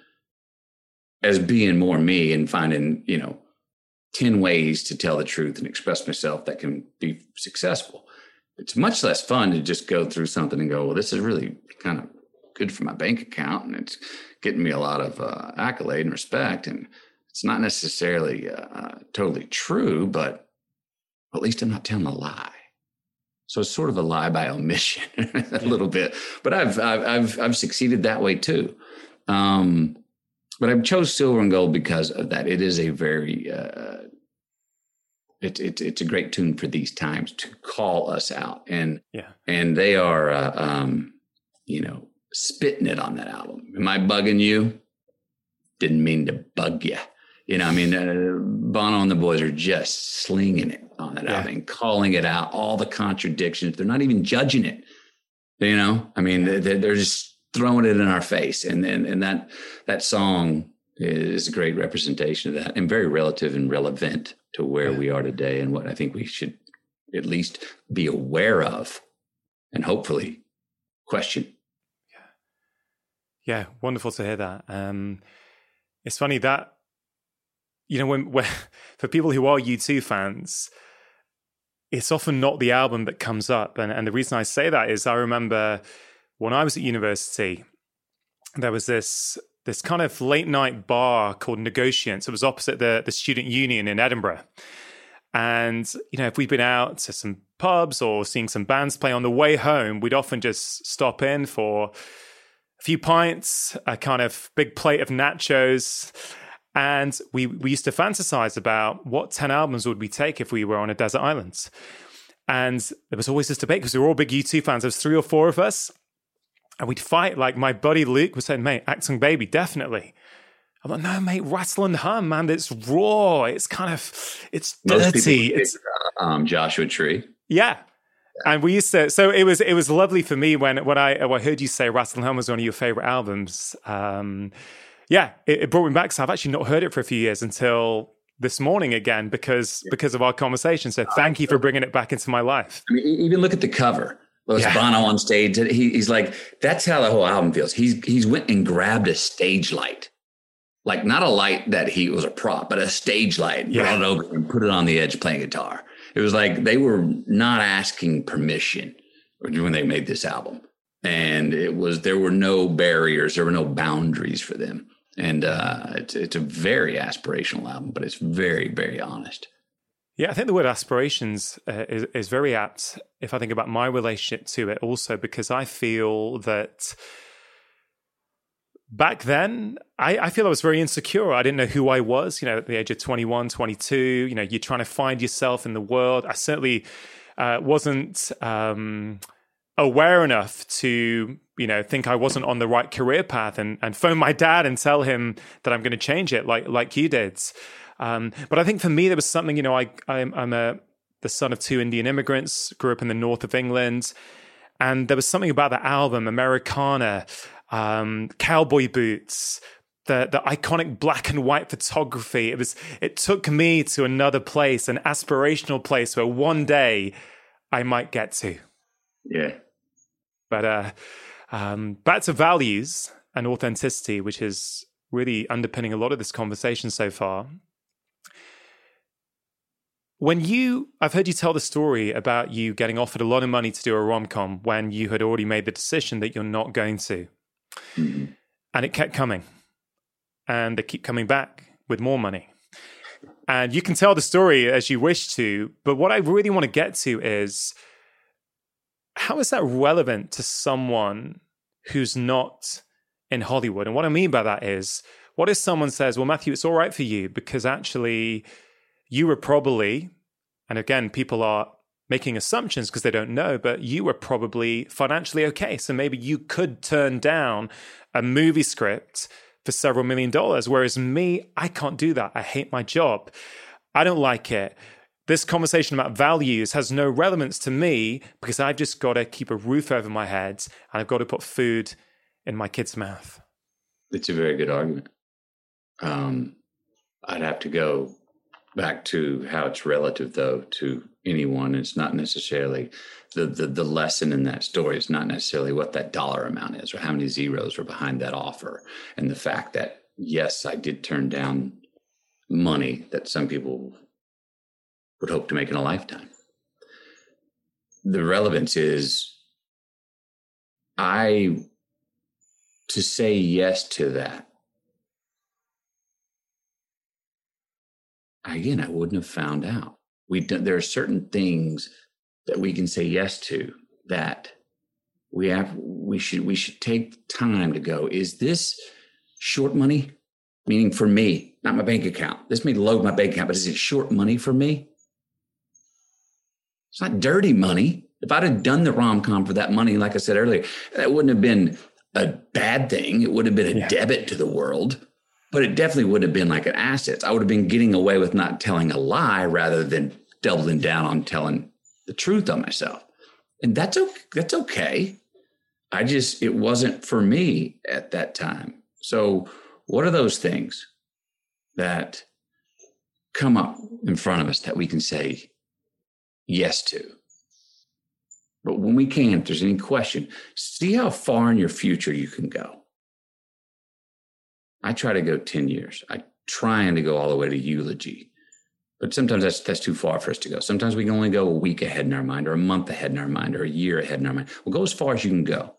as being more me and finding, you know, 10 ways to tell the truth and express myself that can be successful it's much less fun to just go through something and go, well, this is really kind of good for my bank account and it's getting me a lot of uh, accolade and respect. And it's not necessarily uh, totally true, but at least I'm not telling a lie. So it's sort of a lie by omission a little bit, but I've, I've, I've, I've succeeded that way too. Um, but I chose silver and gold because of that. It is a very uh, it, it, it's a great tune for these times to call us out. And yeah. and they are uh, um, you know spitting it on that album. Am i bugging you? Didn't mean to bug you you know i mean uh, bono and the boys are just slinging it on that yeah. album and calling it out. All the contradictions they're not even judging it. You know i mean they're, they're just throwing it in our face. And and, and that that song is a great representation of that and very relative and relevant to where yeah. we are today and what I think we should at least be aware of and hopefully question. Yeah. Yeah. Wonderful to hear that. Um, it's funny that, you know, when, when for people who are U2 fans, it's often not the album that comes up. And, and the reason I say that is I remember when I was at university, there was this this kind of late night bar called Negociants. It was opposite the, the student union in Edinburgh. And, you know, if we'd been out to some pubs or seeing some bands play on the way home, we'd often just stop in for a few pints, a kind of big plate of nachos. And we, we used to fantasize about what 10 albums would we take if we were on a desert island. And there was always this debate because we were all big U2 fans. There was three or four of us. And we'd fight. Like my buddy Luke was saying, mate, Achtung Baby, definitely. I'm like, no, mate, rattle and hum, man. It's raw. It's kind of, it's dirty. It's um, Joshua Tree. Yeah. And we used to, so it was it was lovely for me when when I, when I heard you say Rattle and Hum was one of your favorite albums. Um, yeah, it, it, brought me back. So I've actually not heard it for a few years until this morning again because yeah. because of our conversation. So thank you for bringing it back into my life. I mean, even look at the cover. Louis yeah. Bono on stage. He, he's like, that's how the whole album feels. He's he's went and grabbed a stage light like not a light that he was a prop, but a stage light, yeah. brought it over and put it on the edge playing guitar. It was like they were not asking permission when they made this album. And it was, there were no barriers, there were no boundaries for them. And uh, it's, it's a very aspirational album, but it's very, very honest. Yeah, I think the word aspirations uh, is, is very apt if I think about my relationship to it also, because I feel that back then I, I, feel i was very insecure. I didn't know who i was you know at the age of 21 22 you know you're trying to find yourself in the world. I certainly uh, wasn't um, aware enough to you know think i wasn't on the right career path and, and phone my dad and tell him that i'm going to change it like like you did um, but i think for me there was something you know i i'm, I'm a the son of two indian immigrants grew up in the north of england and there was something about the album americana um, cowboy boots, the the iconic black and white photography. It was it took me to another place, an aspirational place where one day I might get to. Yeah. But uh, um, back to values and authenticity, which is really underpinning a lot of this conversation so far. When you, I've heard you tell the story about you getting offered a lot of money to do a rom com when you had already made the decision that you're not going to. Mm-hmm. And it kept coming. And they keep coming back with more money. And you can tell the story as you wish to, but what I really want to get to is how is that relevant to someone who's not in Hollywood? And what I mean by that is, what if someone says, Well, Matthew, it's all right for you because actually you were probably, and again, people are making assumptions because they don't know, but you were probably financially okay. So maybe you could turn down a movie script for several million dollars. Whereas me, I can't do that. I hate my job. I don't like it. This conversation about values has no relevance to me because I've just got to keep a roof over my head and I've got to put food in my kid's mouth. It's a very good argument. Um, I'd have to go back to how it's relative, though, to anyone. It's not necessarily the, the the lesson in that story is not necessarily what that dollar amount is or how many zeros are behind that offer, and the fact that yes, I did turn down money that some people would hope to make in a lifetime. The relevance is I to say yes to that. Again, I wouldn't have found out. We there are certain things that we can say yes to that we have we should we should take time to go is this short money? Meaning for me not my bank account. This may load my bank account but is it short money for me? It's not dirty money. If i'd have done the rom-com for that money like i said earlier that wouldn't have been a bad thing. It would have been a yeah. debit to the world but it definitely would have been like an asset. I would have been getting away with not telling a lie rather than doubling down on telling the truth on myself. And that's okay. That's okay. I just, it wasn't for me at that time. So, what are those things that come up in front of us that we can say yes to? But when we can't, there's any question, see how far in your future you can go. I try to go 10 years. I trying to go all the way to eulogy. But sometimes that's that's too far for us to go. Sometimes we can only go a week ahead in our mind, or a month ahead in our mind, or a year ahead in our mind. Well, go as far as you can go,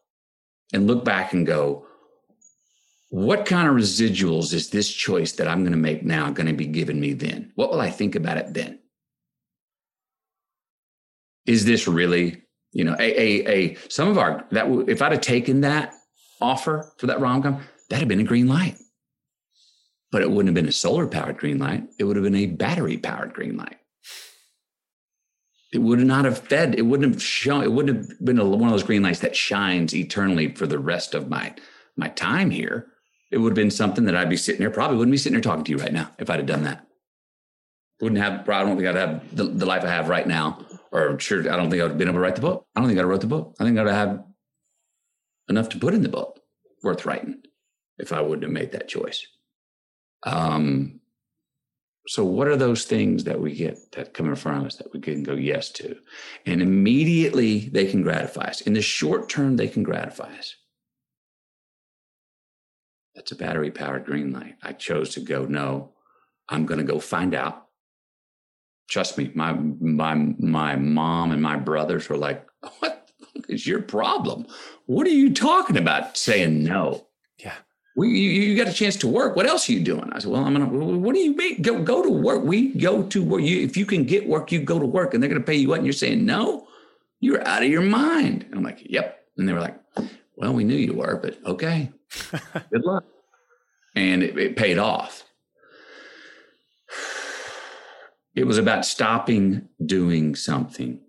and look back and go, what kind of residuals is this choice that I'm going to make now going to be given me then? What will I think about it then? Is this really, you know, a a, a some of our that if I'd have taken that offer for that rom com, that'd have been a green light but it wouldn't have been a solar powered green light. It would have been a battery powered green light. It would not have fed. It wouldn't have shown. It wouldn't have been a, one of those green lights that shines eternally for the rest of my my time here. It would have been something that I'd be sitting there. Probably wouldn't be sitting there talking to you right now if I'd have done that. Wouldn't have. I don't think I'd have the, the life I have right now. Or sure, I don't think I'd have been able to write the book. I don't think I'd have wrote the book. I think I'd have enough to put in the book worth writing if I wouldn't have made that choice. Um, so, what are those things that we get that come in front of us that we can go yes to? And immediately they can gratify us. In the short term, they can gratify us. That's a battery powered green light. I chose to go, no, I'm going to go find out. Trust me, my, my, my mom and my brothers were like, what is your problem? What are you talking about saying no? We, you, you, got a chance to work. What else are you doing? I said, well, I'm gonna. What do you mean? Go go to work. We go to work. You, if you can get work, you go to work, and they're gonna pay you what? And you're saying no. You're out of your mind. And I'm like, yep. And they were like, well, we knew you were, but okay. Good luck. And it, it paid off. It was about stopping doing something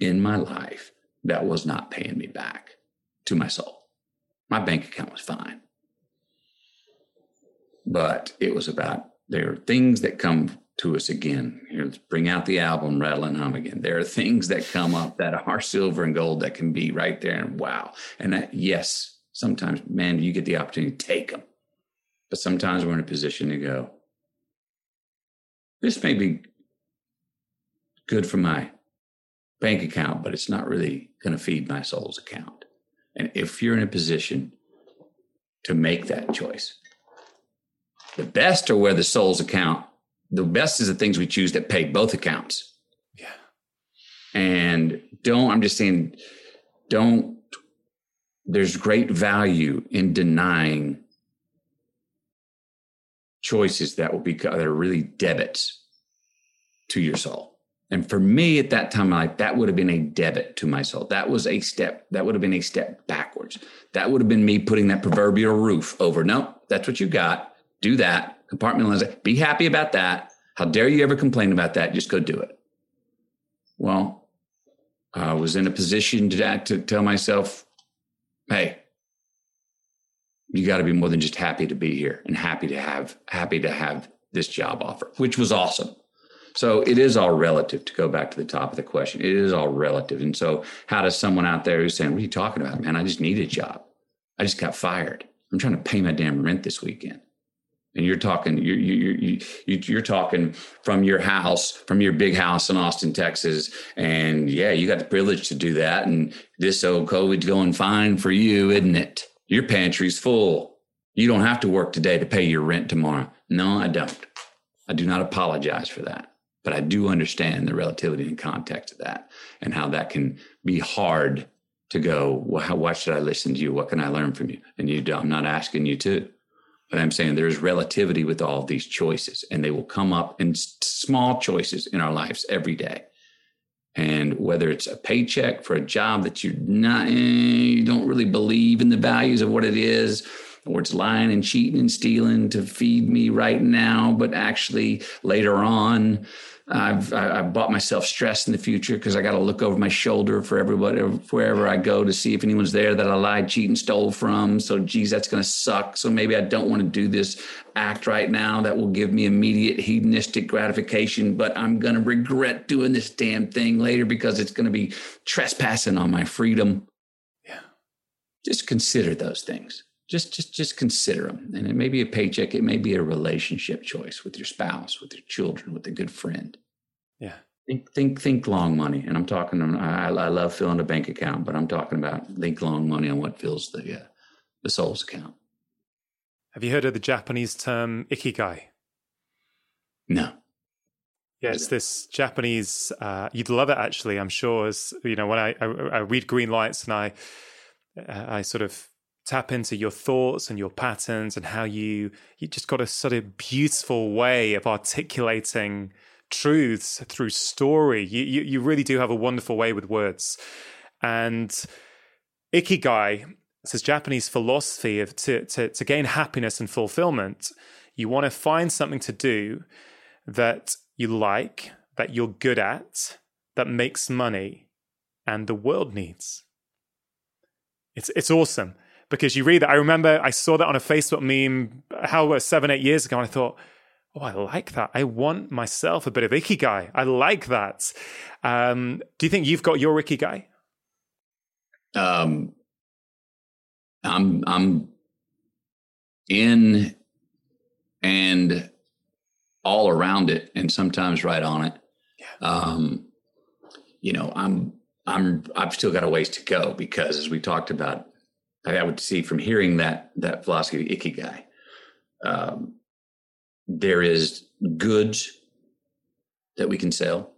in my life that was not paying me back to my soul. My bank account was fine but it was about there are things that come to us again. Here, bring out the album, Rattle and Hum again. There are things that come up that are silver and gold that can be right there and wow. And that, yes, sometimes, man, you get the opportunity to take them. But sometimes we're in a position to go, this may be good for my bank account, but it's not really going to feed my soul's account. And if you're in a position to make that choice, the best are where the souls account. The best is the things we choose that pay both accounts. Yeah. And don't, I'm just saying, don't, there's great value in denying choices that will be that are really debits to your soul. And for me at that time, like that would have been a debit to my soul. That was a step. That would have been a step backwards. That would have been me putting that proverbial roof over. No, that's what you got do that, compartmentalize it, be happy about that. How dare you ever complain about that? Just go do it. Well, I was in a position to, to tell myself, hey, you got to be more than just happy to be here and happy to have happy to have this job offer, which was awesome. So it is all relative to go back to the top of the question. It is all relative. And so how does someone out there who's saying, What are you talking about, man? I just need a job. I just got fired. I'm trying to pay my damn rent this weekend and you're talking you're, you're, you're, talking from your house from your big house in austin texas. And yeah you got the privilege to do that. And this old covid's going fine for you isn't it? Your pantry's full. You don't have to work today to pay your rent tomorrow. No i don't. I do not apologize for that. But i do understand the relativity and context of that and how that can be hard to go well how, why should i listen to you? What can i learn from you? And you don't. i'm not asking you to but I'm saying there's relativity with all these choices, and they will come up in small choices in our lives every day. And whether it's a paycheck for a job that you're not, eh, you don't really believe in the values of what it is, or it's lying and cheating and stealing to feed me right now, but actually later on, I've I, have bought myself stress in the future because I got to look over my shoulder for everybody wherever I go to see if anyone's there that I lied, cheated, stole from. So, geez, that's going to suck. So maybe I don't want to do this act right now that will give me immediate hedonistic gratification, but I'm going to regret doing this damn thing later because it's going to be trespassing on my freedom. Yeah. Just consider those things just just just consider them and it may be a paycheck it may be a relationship choice with your spouse with your children with a good friend yeah think think think long money and i'm talking i, I love filling a bank account but i'm talking about think long money on what fills the uh, the soul's account have you heard of the japanese term ikigai no Yeah, it's this Japanese. Uh, you'd love it, actually. I'm sure. As you know, when I, I, I read Green Lights and I I sort of tap into your thoughts and your patterns and how you you just got a sort of beautiful way of articulating truths through story. You you, you really do have a wonderful way with words, and ikigai. This is Japanese philosophy of to, to, to gain happiness and fulfillment. You want to find something to do that you like, that you're good at, that makes money, and the world needs. It's it's awesome because you read that. I remember I saw that on a Facebook meme how seven eight years ago, and I thought, oh, I like that. I want myself a bit of ikigai. I like that. Um, do you think you've got your ikigai? Um, I'm I'm in and all around it and sometimes right on it. Yeah. Um, you know, I'm I'm I've still got a ways to go because as we talked about, I would see from hearing that that philosophy of ikigai, um, there is goods that we can sell.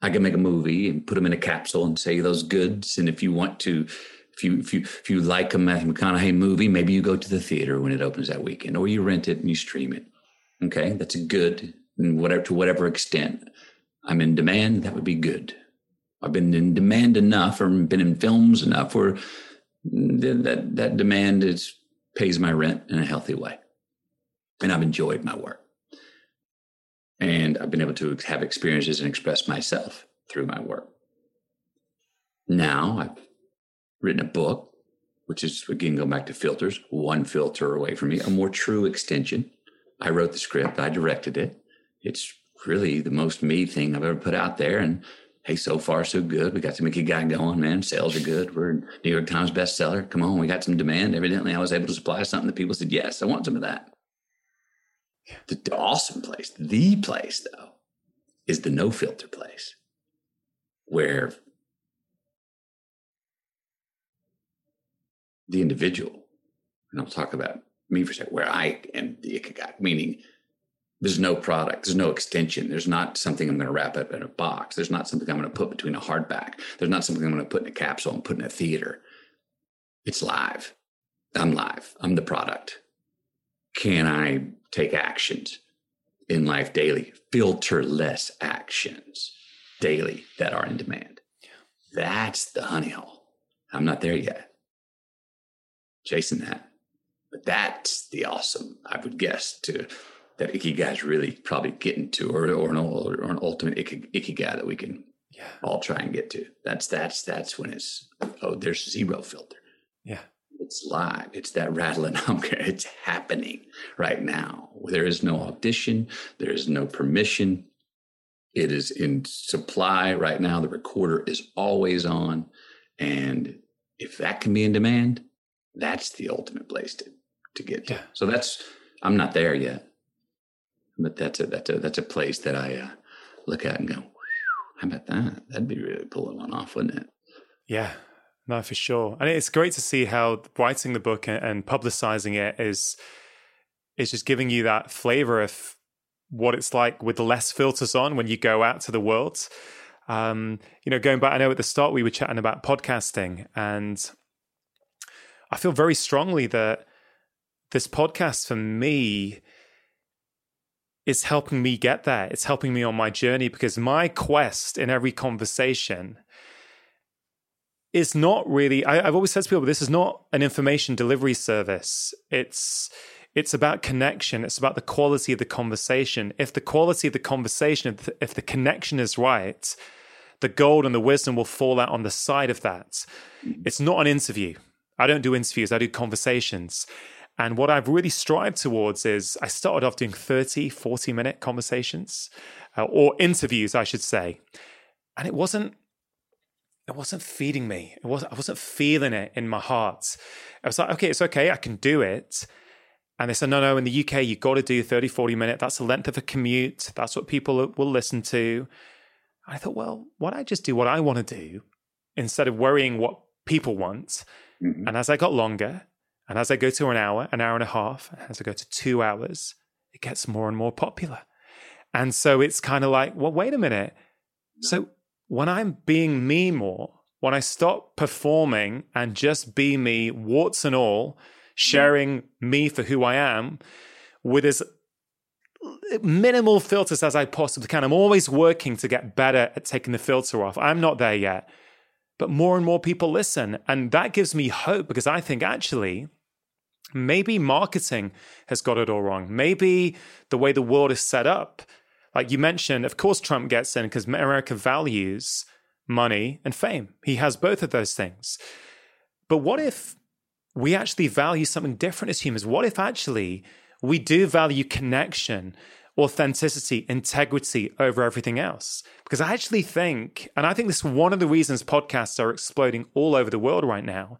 I can make a movie and put them in a capsule and say those goods. And if you want to, if you if you if you like a Matthew McConaughey movie, maybe you go to the theater when it opens that weekend, or you rent it and you stream it. Okay, that's a good, and whatever to whatever extent I'm in demand, that would be good. I've been in demand enough, or been in films enough, where that that demand is pays my rent in a healthy way, and I've enjoyed my work, and I've been able to have experiences and express myself through my work. Now I've written a book, which is again going back to filters, one filter away from me, a more true extension I wrote the script, I directed it. It's really the most me thing I've ever put out there. And hey, so far so good. We got some guy going, man. Sales are good. We're New York Times bestseller. Come on, we got some demand. Evidently, I was able to supply something that people said, yes, I want some of that. The, the awesome place, the place though, is the no filter place where the individual, and I'll talk about me for a second, where I am the ikigai, meaning there's no product, there's no extension, there's not something I'm going to wrap up in a box, there's not something I'm going to put between a hardback, there's not something I'm going to put in a capsule and put in a theater. It's live. I'm live. I'm the product. Can I take actions in life daily, filterless actions daily that are in demand? That's the honey hole. I'm not there yet. Chasing that. But that's the awesome, I would guess, to that ikigai is really probably getting to, or or an, or an ultimate ikigai that we can yeah. all try and get to. That's that's that's when it's oh, there's zero filter. Yeah, it's live. It's that rattling hunger. It's happening right now. There is no audition. There is no permission. It is in supply right now. The recorder is always on, and if that can be in demand, that's the ultimate place to to get to. Yeah. So that's I'm not there yet, but that's a that's a that's a place that I uh, look at and go, how about that? That'd be really pulling one off, wouldn't it? Yeah, no, for sure. And it's great to see how writing the book and publicizing it is is just giving you that flavor of what it's like with less filters on when you go out to the world. Um, you know, going back, I know at the start we were chatting about podcasting, and I feel very strongly that this podcast for me is helping me get there. It's helping me on my journey because my quest in every conversation is not really I, have always said to people this is not an information delivery service. It's it's about connection. It's about the quality of the conversation. If the quality of the conversation if the, if the connection is right the gold and the wisdom will fall out on the side of that. Mm-hmm. It's not an interview. I don't do interviews. I do conversations and what I've really strived towards is I started off doing 30, 40 minute conversations uh, or interviews, I should say. And it wasn't it wasn't feeding me. It wasn't I wasn't feeling it in my heart. I was like, okay, it's okay, I can do it. And they said, no, no, in the UK, you've got to do 30, 40 minutes. That's the length of a commute. That's what people will listen to. I thought, well, why don't I just do what I want to do instead of worrying what people want? Mm-hmm. And as I got longer, and as I go to an hour, an hour and a half, as I go to two hours, it gets more and more popular. And so it's kind of like, well, wait a minute. So when I'm being me more, when I stop performing and just be me, warts and all, sharing me for who I am with as minimal filters as I possibly can. I'm always working to get better at taking the filter off. I'm not there yet. But more and more people listen. And that gives me hope because I think actually, maybe marketing has got it all wrong. Maybe the way the world is set up, like you mentioned, of course, Trump gets in because America values money and fame. He has both of those things. But what if we actually value something different as humans? What if actually we do value connection, authenticity, integrity over everything else? Because I actually think, and I think this is one of the reasons podcasts are exploding all over the world right now,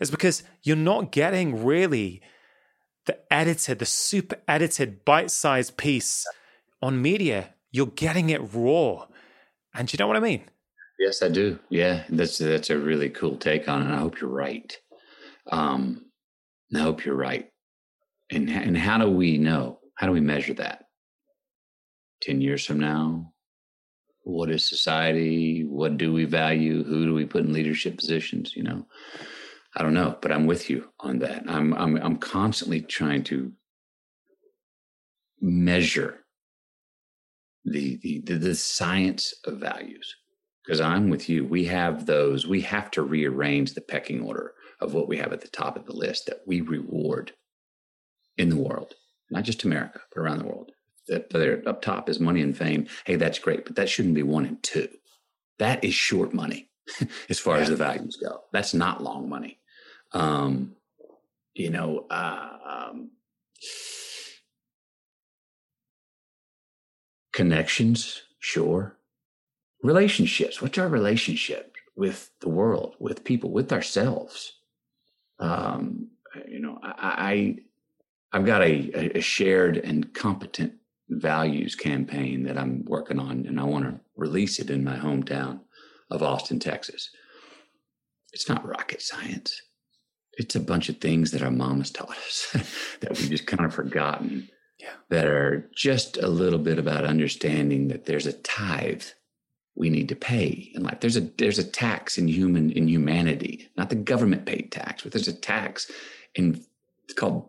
is because you're not getting really the edited, the super edited, bite sized piece on media. You're getting it raw. And you know what I mean? Yes, I do. Yeah, that's that's a really cool take on it. I hope you're right. Um, I hope you're right. And and how do we know? How do we measure that? Ten years from now, what is society? What do we value? Who do we put in leadership positions? You know, I don't know, but I'm with you on that. I'm I'm I'm constantly trying to measure the the the, the science of values because I'm with you. We have those. We have to rearrange the pecking order of what we have at the top of the list that we reward in the world, not just America, but around the world. That there up top is money and fame. Hey, that's great, but that shouldn't be one and two. That is short money as far yeah. as the values go. That's not long money. Um, you know, uh, um, connections, sure. Relationships. What's our relationship with the world, with people, with ourselves? Um, you know, I, I have got a, a shared and competent values campaign that I'm working on, and I want to release it in my hometown of Austin, Texas. It's not rocket science. It's a bunch of things that our mamas taught us that we've just kind of forgotten. Yeah. That are just a little bit about understanding that there's a tithe we need to pay in life. There's a there's a tax in human in humanity, not the government paid tax, but there's a tax in it's called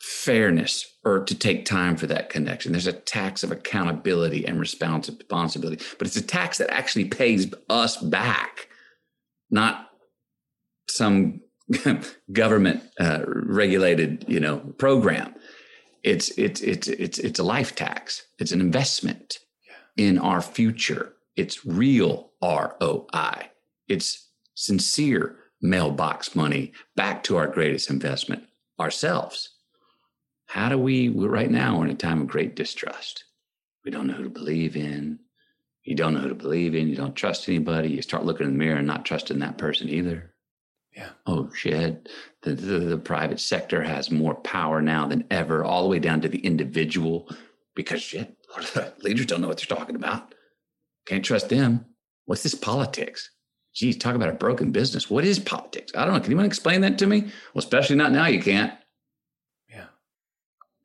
fairness or to take time for that connection. There's a tax of accountability and responsibility, but it's a tax that actually pays us back, not some government uh, regulated, you know, program. It's it's it's it's it's a life tax. It's an investment yeah. in our future. It's real ROI. It's sincere mailbox money back to our greatest investment, ourselves. How do we, right now, we're in a time of great distrust. We don't know who to believe in. You don't know who to believe in. You don't trust anybody. You start looking in the mirror and not trusting that person either. Yeah. Oh, shit. The, the, the private sector has more power now than ever, all the way down to the individual because shit, leaders don't know what they're talking about. Can't trust them. What's this politics? Geez, talk about a broken business. What is politics? I don't know. Can anyone explain that to me? Well, especially not now. You can't.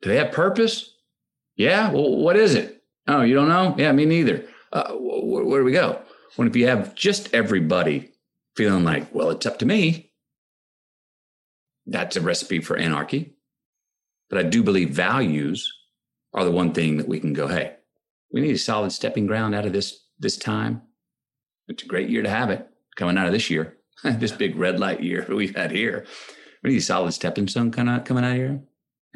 Do they have purpose? Yeah. Well, what is it? Oh, you don't know? Yeah, me neither. Uh, where, where do we go? When if you have just everybody feeling like, well, it's up to me, that's a recipe for anarchy. But I do believe values are the one thing that we can go, hey, we need a solid stepping ground out of this this time. It's a great year to have it coming out of this year, this big red light year we've had here. We need a solid stepping stone kind of coming out of here.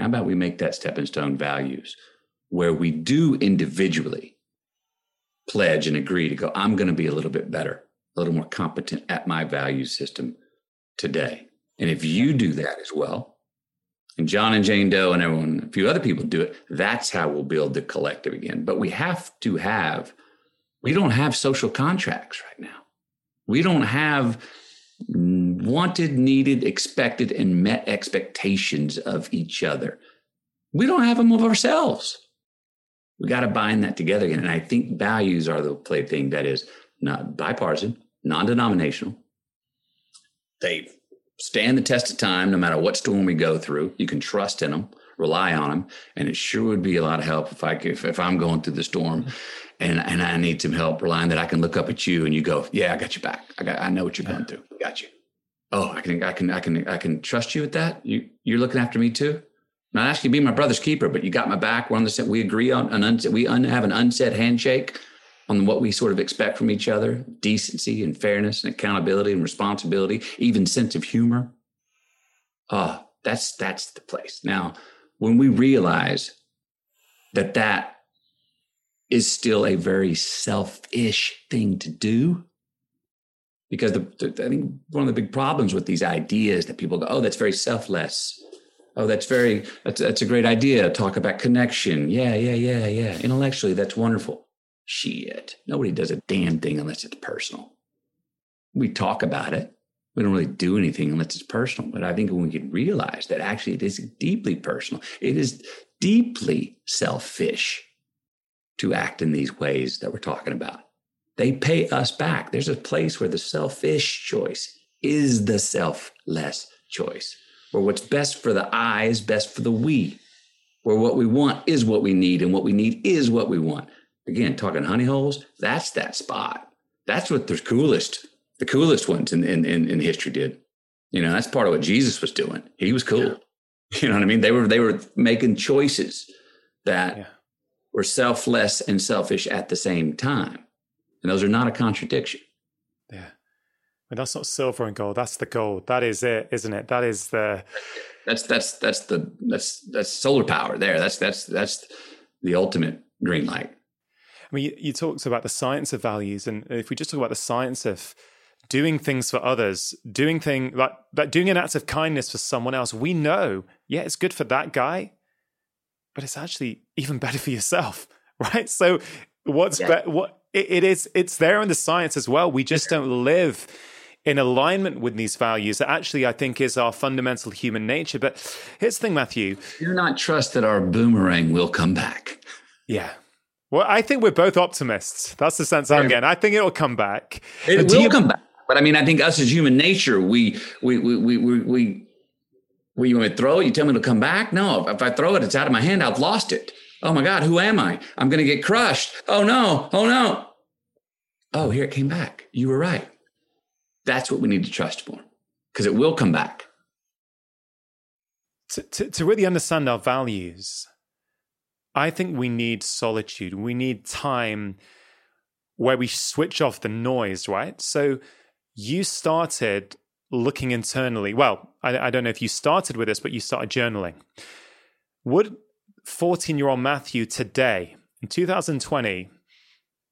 How about we make that stepping stone values where we do individually pledge and agree to go, I'm going to be a little bit better, a little more competent at my value system today. And if you do that as well, and John and Jane Doe and everyone, a few other people do it, that's how we'll build the collective again. But we have to have, we don't have social contracts right now. We don't have wanted, needed, expected, and met expectations of each other. We don't have them of ourselves. We got to bind that together again. And I think values are the play thing that is not bipartisan, non denominational. They stand the test of time no matter what storm we go through. You can trust in them, rely on them. And it sure would be a lot of help if I could, if, if I'm going through the storm and, and I need some help relying that I can look up at you and you go, yeah, I got your back. I got, I know what you're going through. Got you. Oh, I can, I can, I can, I can trust you with that. You, you're looking after me too. Not asking to be my brother's keeper, but you got my back. We're on the same. We agree on an unsaid. We un, have an unsaid handshake on what we sort of expect from each other: decency and fairness and accountability and responsibility, even sense of humor. Ah, uh, that's that's the place. Now, when we realize that that is still a very selfish thing to do, because the, the, I think one of the big problems with these ideas that people go, "Oh, that's very selfless." Oh, that's very that's that's a great idea. Talk about connection. Yeah, yeah, yeah, yeah. Intellectually, that's wonderful. Shit. Nobody does a damn thing unless it's personal. We talk about it. We don't really do anything unless it's personal. But I think when we can realize that actually it is deeply personal, it is deeply selfish to act in these ways that we're talking about. They pay us back. There's a place where the selfish choice is the selfless choice where what's best for the I is best for the we, where what we want is what we need and what we need is what we want. Again, talking honey holes, that's that spot. That's what the coolest, the coolest ones in, in, in, history did. You know, that's part of what Jesus was doing. He was cool. Yeah. You know what I mean? They were they were making choices that yeah. Were selfless and selfish at the same time. And those are not a contradiction. Yeah mean, that's not silver and gold. That's the gold. That is it, isn't it? That is the. That's that's that's the that's that's solar power there. That's that's that's the ultimate green light. I mean, you, you talked about the science of values, and if we just talk about the science of doing things for others, doing thing like, like doing an act of kindness for someone else, we know, yeah, it's good for that guy, but it's actually even better for yourself, right? So, what's yeah. be- what it, it is? It's there in the science as well. We just don't live in alignment with these values that actually I think is our fundamental human nature. But here's the thing, Matthew. You're not trust that our boomerang will come back. Yeah. Well, I think we're both optimists. That's the sense I'm getting. I think it'll come back. It but will you- come back. But I mean, I think us as human nature, we we we we we, we well, you want to throw it? You tell me to come back? No, if I throw it, it's out of my hand. I've lost it. Oh my God, who am I? I'm going to get crushed. Oh no, oh no. Oh, here it came back. You were right. That's what we need to trust more because it will come back. To, to, to really understand our values, I think we need solitude. We need time where we switch off the noise, right? So you started looking internally. Well, I, I, don't know if you started with this, but you started journaling. Would 14 year old Matthew today, in 2020,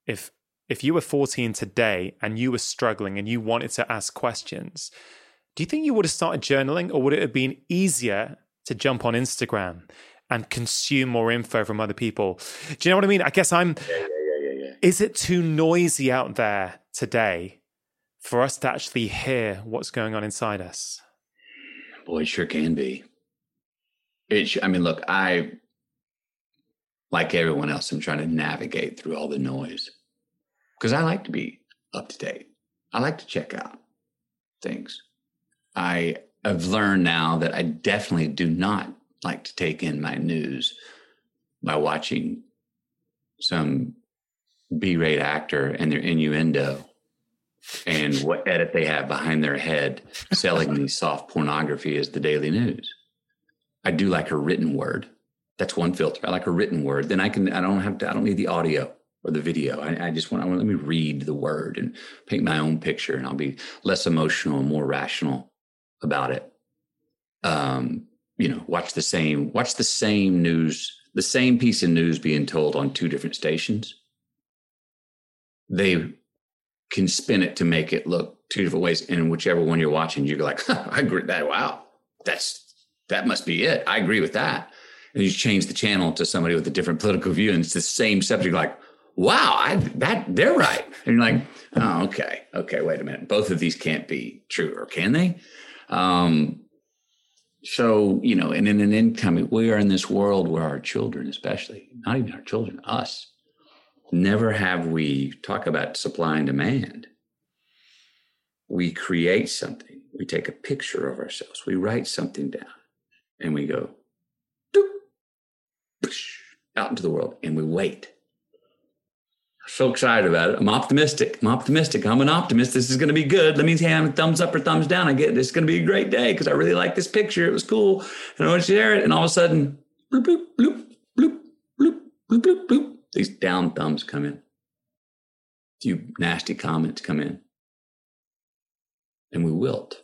if if you were 14 today and you were struggling and you wanted to ask questions, do you think you would have started journaling or would it have been easier to jump on Instagram and consume more info from other people? Do you know what I mean? I guess I'm. Yeah, yeah, yeah, yeah, yeah. Is it too noisy out there today for us to actually hear what's going on inside us? Boy, it sure can be. It. I mean, look, I, like everyone else, I'm trying to navigate through all the noise because I like to be up to date. I like to check out things. I have learned now that I definitely do not like to take in my news by watching some B-rate actor and their innuendo and what edit they have behind their head selling me soft pornography as the daily news. I do like a written word. That's one filter. I like a written word. Then I can I don't have to I don't need the audio or the video. I, I just want, I want let me read the word and paint my own picture, and I'll be less emotional and more rational about it. Um, you know, watch the same watch the same news, the same piece of news being told on two different stations. They can spin it to make it look two different ways, and whichever one you're watching, you're like, I agree that. Wow, that's that must be it. I agree with that. And you change the channel to somebody with a different political view, and it's the same subject. Like, wow, I, that they're right. And you're like, oh, okay, okay, wait a minute. Both of these can't be true, or can they? Um, so you know, and in an income, we are in this world where our children, especially, not even our children, us, never have we talk about supply and demand. We create something. We take a picture of ourselves. We write something down, and we go, Doop. out into the world and we wait. So excited about it. I'm optimistic. I'm optimistic. I'm an optimist. This is going to be good. Let me have a thumbs up or thumbs down. I get this is going to be a great day because I really like this picture. It was cool. And I want to share it. And all of a sudden, bloop, bloop, bloop, bloop, bloop, bloop, bloop, bloop. These down thumbs come in. A few nasty comments come in. And we wilt.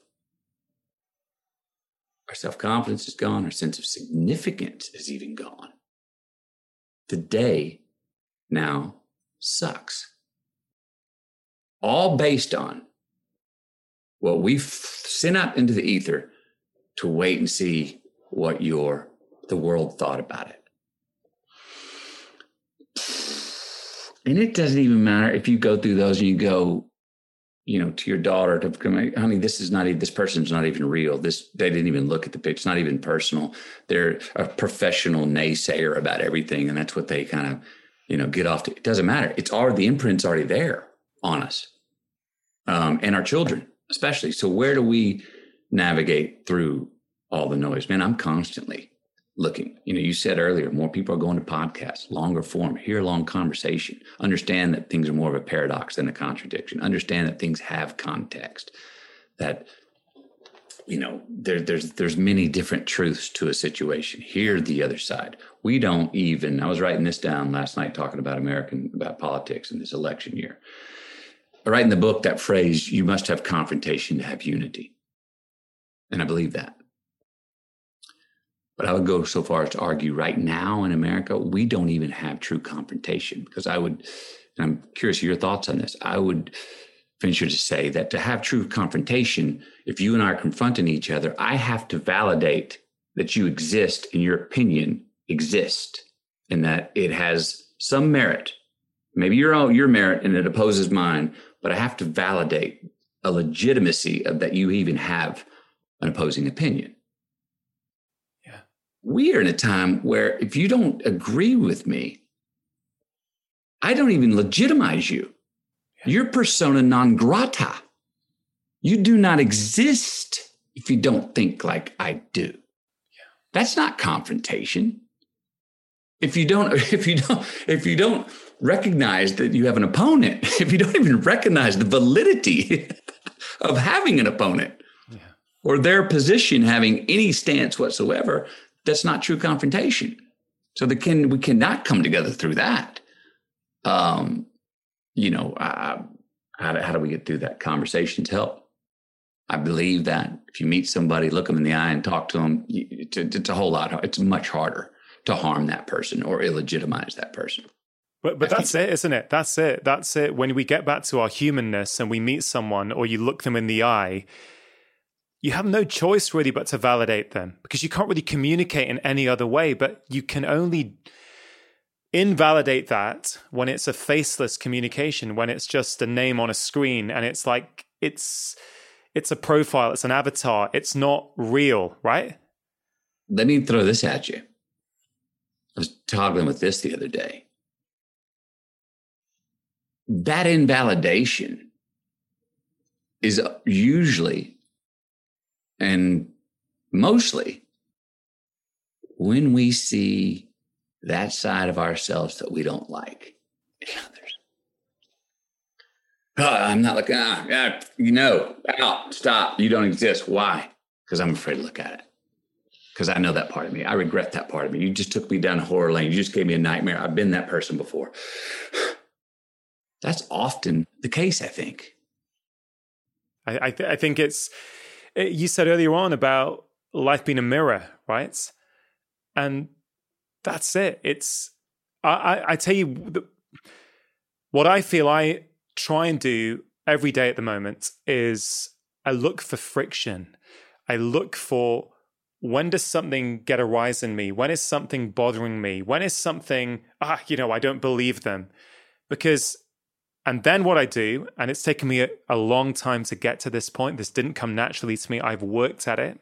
Our self confidence is gone. Our sense of significance is even gone. The day now sucks. All based on what we've sent out into the ether to wait and see what your the world thought about it. And it doesn't even matter if you go through those and you go, you know, to your daughter to come, honey, this is not even, this person's not even real. This, they didn't even look at the picture. It's not even personal. They're a professional naysayer about everything. And that's what they kind of, you know, get off to. It doesn't matter. It's already, the imprint's already there on us um, and our children, especially. So where do we navigate through all the noise? Man, I'm constantly looking. You know, you said earlier, more people are going to podcasts, longer form, hear long conversation, understand that things are more of a paradox than a contradiction, understand that things have context, that you know there, there's there's many different truths to a situation. Hear the other side. We don't even. I was writing this down last night, talking about American about politics in this election year. I write in the book that phrase: "You must have confrontation to have unity," and I believe that. But I would go so far as to argue right now in America, we don't even have true confrontation because I would, and I'm curious your thoughts on this. I would venture to say that to have true confrontation, if you and I are confronting each other, I have to validate that you exist and your opinion exist and that it has some merit. Maybe your own your merit and it opposes mine, but I have to validate a legitimacy of that you even have an opposing opinion we are in a time where if you don't agree with me, I don't even legitimize you. You're persona non grata. You do not exist if you don't think like I do. That's not confrontation. If you don't, if you don't, if you don't recognize that you have an opponent, if you don't even recognize the validity of having an opponent yeah. or their position having any stance whatsoever, that's not true confrontation. So the can we cannot come together through that. Um, you know, how, how do we get through that? Conversations help. I believe that if you meet somebody, look them in the eye and talk to them, it's, it's a whole lot. It's much harder to harm that person or illegitimize that person. But but that's it, isn't it? That's it. That's it. When we get back to our humanness and we meet someone, or you look them in the eye, you have no choice really but to validate them because you can't really communicate in any other way, but you can only invalidate that when it's a faceless communication, when it's just a name on a screen and it's like it's it's a profile, it's an avatar, it's not real, right? Let me throw this at you. I was toggling with this the other day. That invalidation is usually and mostly when we see that side of ourselves that we don't like in others. Oh, I'm not looking, ah, you know, out, stop, you don't exist. Why? Because I'm afraid to look at it. Because I know that part of me. I regret that part of me. You just took me down horror lane. You just gave me a nightmare. I've been that person before. That's often the case, I think. I, I, th- I think it's you said earlier on about life being a mirror, right? And that's it. It's I, I, I tell you what I feel I try and do every day at the moment is I look for friction. I look for when does something get a rise in me? When is something bothering me? When is something ah, you know, I don't believe them because and then what I do, and it's taken me a, a, long time to get to this point, this didn't come naturally to me, I've worked at it.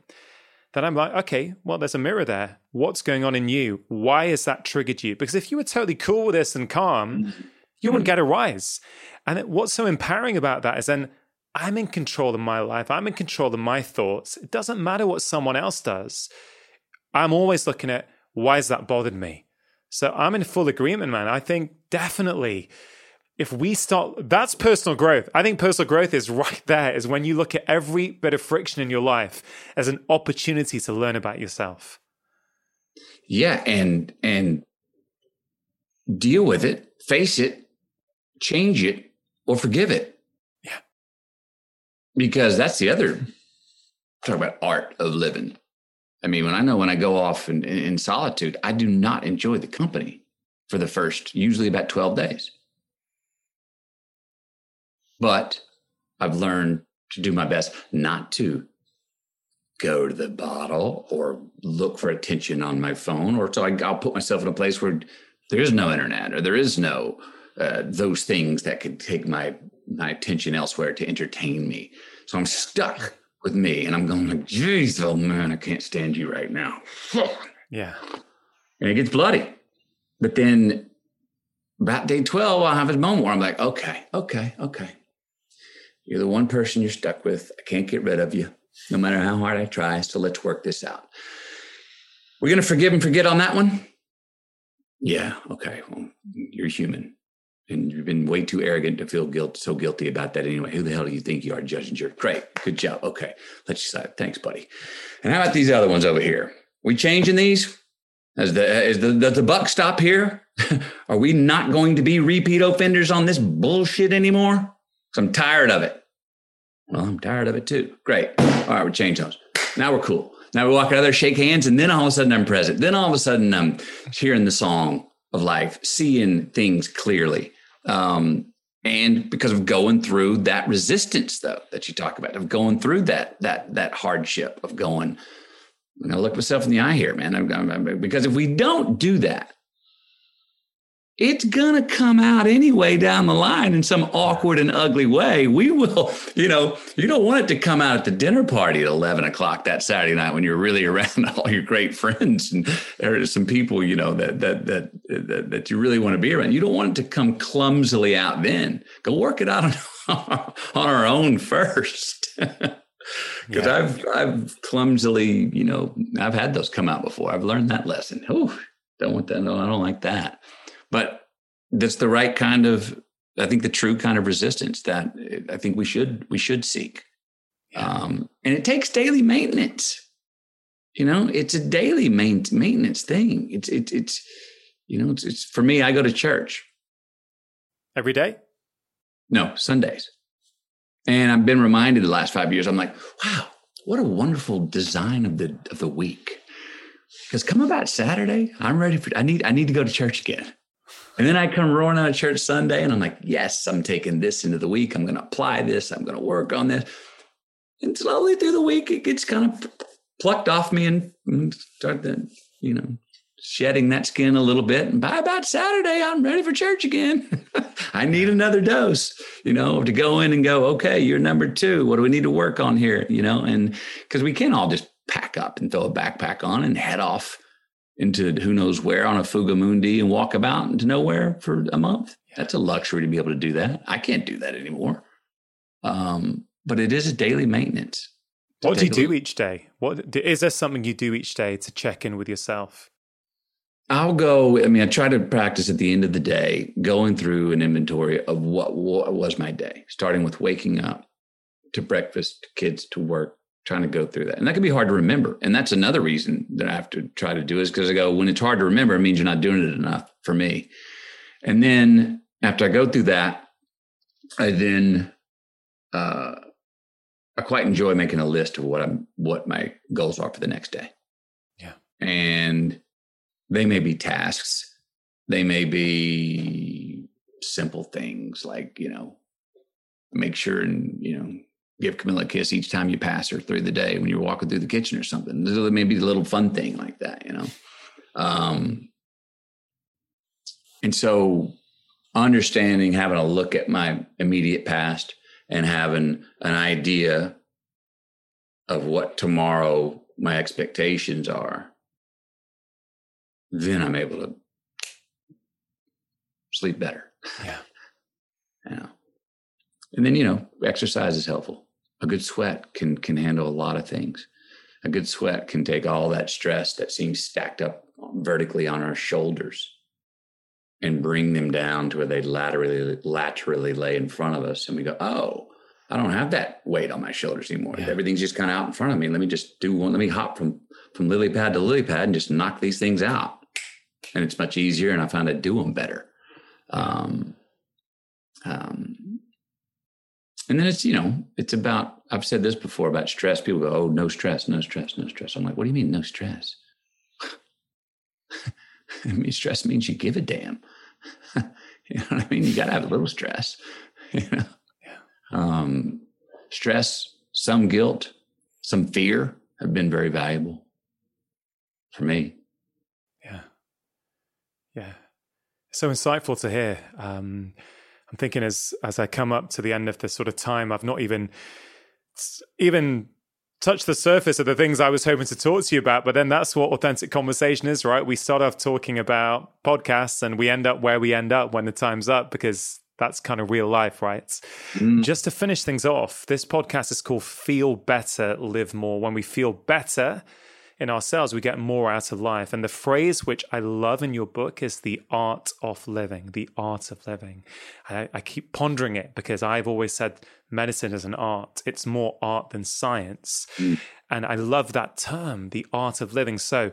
Then I'm like, okay, well, there's a mirror there. What's going on in you? Why has that triggered you? Because if you were totally cool with this and calm, mm-hmm. you wouldn't mm-hmm. get a rise. And what's so empowering about that is then I'm in control of my life, I'm in control of my thoughts. It doesn't matter what someone else does. I'm always looking at why has that bothered me? So I'm in full agreement, man. I think definitely if we start, that's personal growth. I think personal growth is right there, is when you look at every bit of friction in your life as an opportunity to learn about yourself. Yeah. And, and deal with it, face it, change it, or forgive it. Yeah. Because that's the other talk about art of living. I mean, when I know when I go off in, in solitude, I do not enjoy the company for the first, usually about 12 days. But I've learned to do my best not to go to the bottle or look for attention on my phone, or so I, will put myself in a place where there is no internet or there is no uh, those things that could take my my attention elsewhere to entertain me. So I'm stuck with me, and I'm going like, "Jeez, oh man, I can't stand you right now." yeah, and it gets bloody. But then about day twelve, I'll have a moment where I'm like, "Okay, okay, okay." You're the one person you're stuck with. I can't get rid of you, no matter how hard I try. So let's work this out. We're gonna forgive and forget on that one. Yeah, okay. Well, you're human and you've been way too arrogant to feel guilt so guilty about that anyway. Who the hell do you think you are, judging jerk? Great, good job. Okay, let's decide. Thanks, buddy. And how about these other ones over here? We changing these? As the is the does the buck stop here? are we not going to be repeat offenders on this bullshit anymore? Because I'm tired of it. Well, I'm tired of it too. Great. All right, we change those. Now we're cool. Now we walk out there, shake hands, and then all of a sudden I'm present. Then all of a sudden I'm hearing the song of life, seeing things clearly. Um, and because of going through that resistance, though, that you talk about, of going through that that that hardship of going, I'm gonna look myself in the eye here, man. I'm, I'm, because if we don't do that, it's going to come out anyway down the line in some awkward and ugly way. We will, you know, you don't want it to come out at the dinner party at 11 o'clock that Saturday night when you're really around all your great friends and there's some people, you know, that, that, that, that, that you really want to be around. You don't want it to come clumsily out then. Go work it out on, on our own first. Because yeah. I've, I've clumsily, you know, I've had those come out before. I've learned that lesson. Oh, don't want that. No, I don't like that but that's the right kind of i think the true kind of resistance that i think we should we should seek. Yeah. um, and it takes daily maintenance. You know it's a daily main, maintenance thing. It's it's it's you know it's, it's for me i go to church. Every day? No sundays. And i've been reminded the last five years i'm like wow what a wonderful design of the of the week. Because come about saturday i'm ready for i need i need to go to church again and then I come roaring out of church Sunday and I'm like, yes, I'm taking this into the week. I'm going to apply this. I'm going to work on this. And slowly through the week, it gets kind of plucked off me and, and start the, you know, shedding that skin a little bit. And by about Saturday, I'm ready for church again. I need another dose, you know, to go in and go, okay, you're number two. What do we need to work on here? You know, and because we can't all just pack up and throw a backpack on and head off into who knows where on a Fugamundi and walk about into nowhere for a month. That's a luxury to be able to do that. I can't do that anymore. Um, but it is a daily maintenance. What do you do each day? What is there something you do each day to check in with yourself? I'll go. I mean, I try to practice at the end of the day, going through an inventory of what, what was my day, starting with waking up to breakfast, to kids, to work, trying to go through that. And that can be hard to remember. And that's another reason that I have to try to do is because I go, when it's hard to remember, it means you're not doing it enough for me. And then after I go through that, I then uh, I quite enjoy making a list of what I'm what my goals are for the next day. Yeah. And they may be tasks. They may be simple things like, you know, make sure and, you know, give Camila a kiss each time you pass her through the day when you're walking through the kitchen or something. Maybe a little fun thing like that, you know. Um, and so, understanding, having a look at my immediate past, and having an idea of what tomorrow my expectations are, then I'm able to sleep better. Yeah. yeah. And then, you know, exercise is helpful a good sweat can can handle a lot of things. A good sweat can take all that stress that seems stacked up vertically on our shoulders and bring them down to where they laterally laterally lay in front of us. And we go oh i don't have that weight on my shoulders anymore. Yeah. everything's just kind of out in front of me. Let me just do one let me hop from from lily pad to lily pad and just knock these things out. And it's much easier and i find i do them better. Um, um, and then it's you know it's about i've said this before about stress people go oh no stress no stress no stress i'm like what do you mean no stress I mean, stress means you give a damn. you know what I mean? You got to have a little stress. You know, yeah. um, stress, some guilt, some fear have been very valuable for me. Yeah, yeah, so insightful to hear. Um, I'm thinking as as I come up to the end of this sort of time, I've not even even touched the surface of the things I was hoping to talk to you about. But then that's what authentic conversation is, right? We start off talking about podcasts and we end up where we end up when the time's up because that's kind of real life, right? Mm. Just to finish things off, this podcast is called Feel Better, Live More. When we feel better, in ourselves, we get more out of life. And the phrase which I love in your book is the art of living, the art of living. I, I, keep pondering it because I've always said medicine is an art. It's more art than science. Mm. And I love that term, the art of living. So,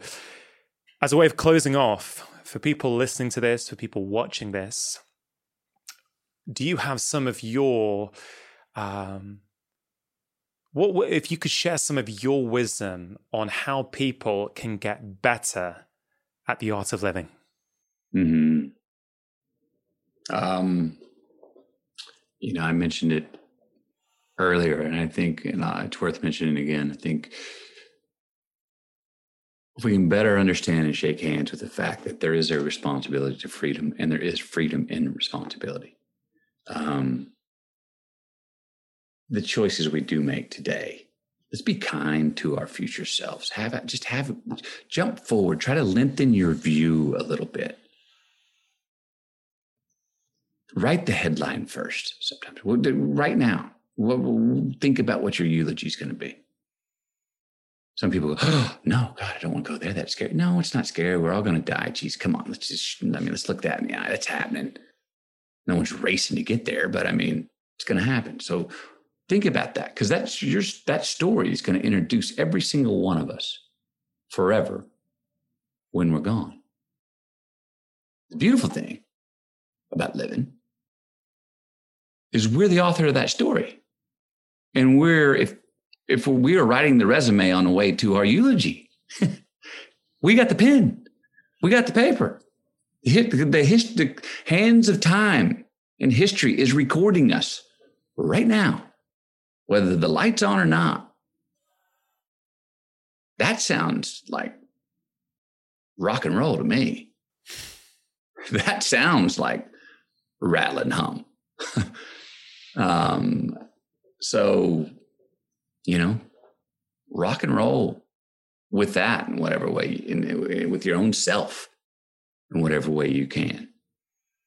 as a way of closing off, for people listening to this, for people watching this, do you have some of your um, what if you could share some of your wisdom on how people can get better at the art of living? Hmm. Um. You know, I mentioned it earlier, and I think and it's worth mentioning again. I think if we can better understand and shake hands with the fact that there is a responsibility to freedom, and there is freedom in responsibility. Um, the choices we do make today. Let's be kind to our future selves. Have just have jump forward. Try to lengthen your view a little bit. Write the headline first. Sometimes right now, think about what your eulogy is going to be. Some people go, oh, no, God, I don't want to go there. That's scary. No, it's not scary. We're all going to die. Jeez, come on. Let's just, I mean, let's look that in the eye. That's happening. No one's racing to get there, but I mean, it's going to happen. So Think about that because that's your that story is going to introduce every single one of us forever when we're gone. The beautiful thing about living is we're the author of that story. And we're if if we are writing the resume on the way to our eulogy, we got the pen, we got the paper. The, the, the, the hands of time and history is recording us right now whether the light's on or not. That sounds like rock and roll to me. that sounds like rattle and hum. um, so, you know, rock and roll with that in whatever way, in, with your own self in whatever way you can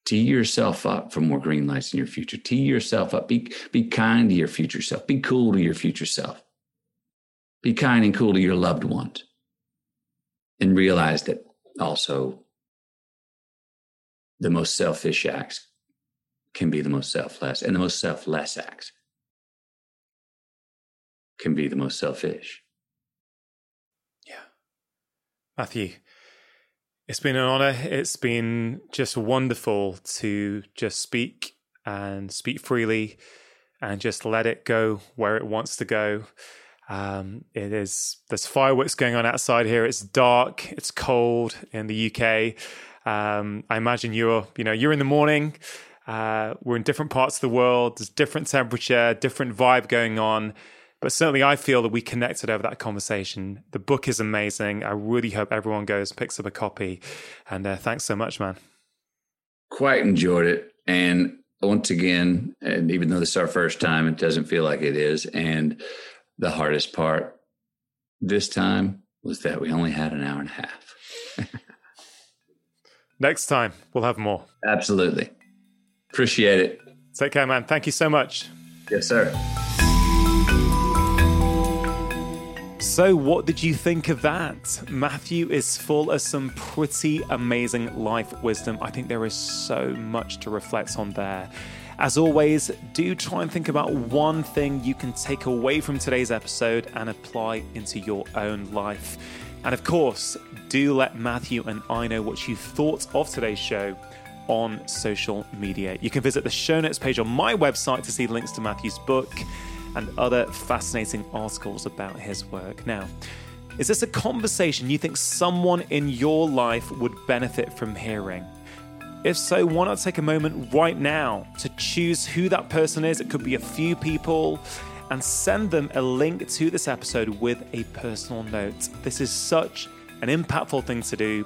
tee yourself up for more green lights in your future. Tee yourself up. Be, be kind to your future self. Be cool to your future self. Be kind and cool to your loved ones. And realize that also the most selfish acts can be the most selfless, and the most selfless acts can be the most selfish. Yeah. Matthew, it's been an honor. It's been just wonderful to just speak and speak freely and just let it go where it wants to go. Um, it is there's fireworks going on outside here. It's dark. It's cold in the UK. Um, I imagine you're you know you're in the morning. Uh, we're in different parts of the world. There's different temperature, different vibe going on. But certainly, I feel that we connected over that conversation. The book is amazing. I really hope everyone goes, picks up a copy. And uh, thanks so much, man. Quite enjoyed it. And once again, and even though this is our first time, it doesn't feel like it is. And the hardest part this time was that we only had an hour and a half. Next time, we'll have more. Absolutely. Appreciate it. Take care, man. Thank you so much. Yes, sir. So, what did you think of that? Matthew is full of some pretty amazing life wisdom. I think there is so much to reflect on there. As always, do try and think about one thing you can take away from today's episode and apply into your own life. And of course, do let Matthew and I know what you thought of today's show on social media. You can visit the show notes page on my website to see links to Matthew's book and other fascinating articles about his work. Now, is this a conversation you think someone in your life would benefit from hearing? If so, why not take a moment right now to choose who that person is? It could be a few people and send them a link to this episode with a personal note. This is such an impactful thing to do.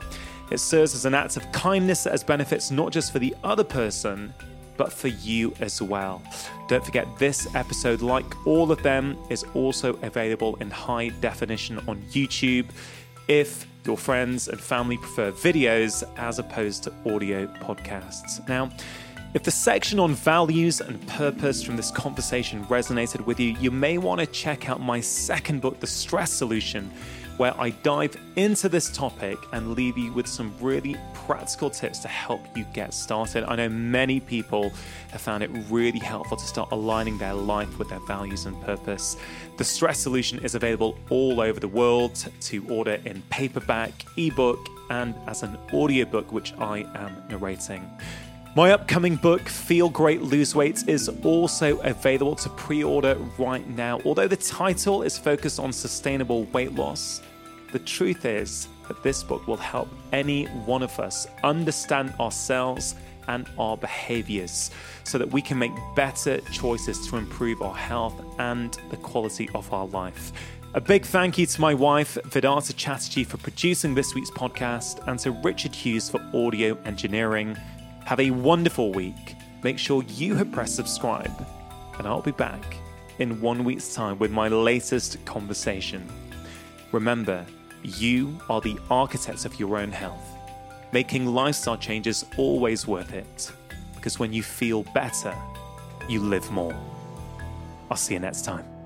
It serves as an act of kindness that has benefits not just for the other person, but for you as well. Don't forget, this episode, like all of them, is also available in high definition on YouTube if your friends and family prefer videos as opposed to audio podcasts. Now, if the section on values and purpose from this conversation resonated with you, you may want to check out my second book, The Stress Solution where I dive into this topic and leave you with some really practical tips to help you get started. I know many people have found it really helpful to start aligning their life with their values and purpose. The Stress Solution is available all over the world to order in paperback, ebook, and as an audiobook, which I am narrating. My upcoming book, Feel Great Lose Weight, is also available to pre order right now. Although the title is focused on sustainable weight loss, the truth is that this book will help any one of us understand ourselves and our behaviors so that we can make better choices to improve our health and the quality of our life. A big thank you to my wife, Vidita Chatterjee, for producing this week's podcast, and to Richard Hughes for audio engineering. Have a wonderful week. Make sure you have pressed subscribe, and I'll be back in one week's time with my latest conversation. Remember, you are the architects of your own health. Making lifestyle changes always worth it because when you feel better, you live more. I'll see you next time.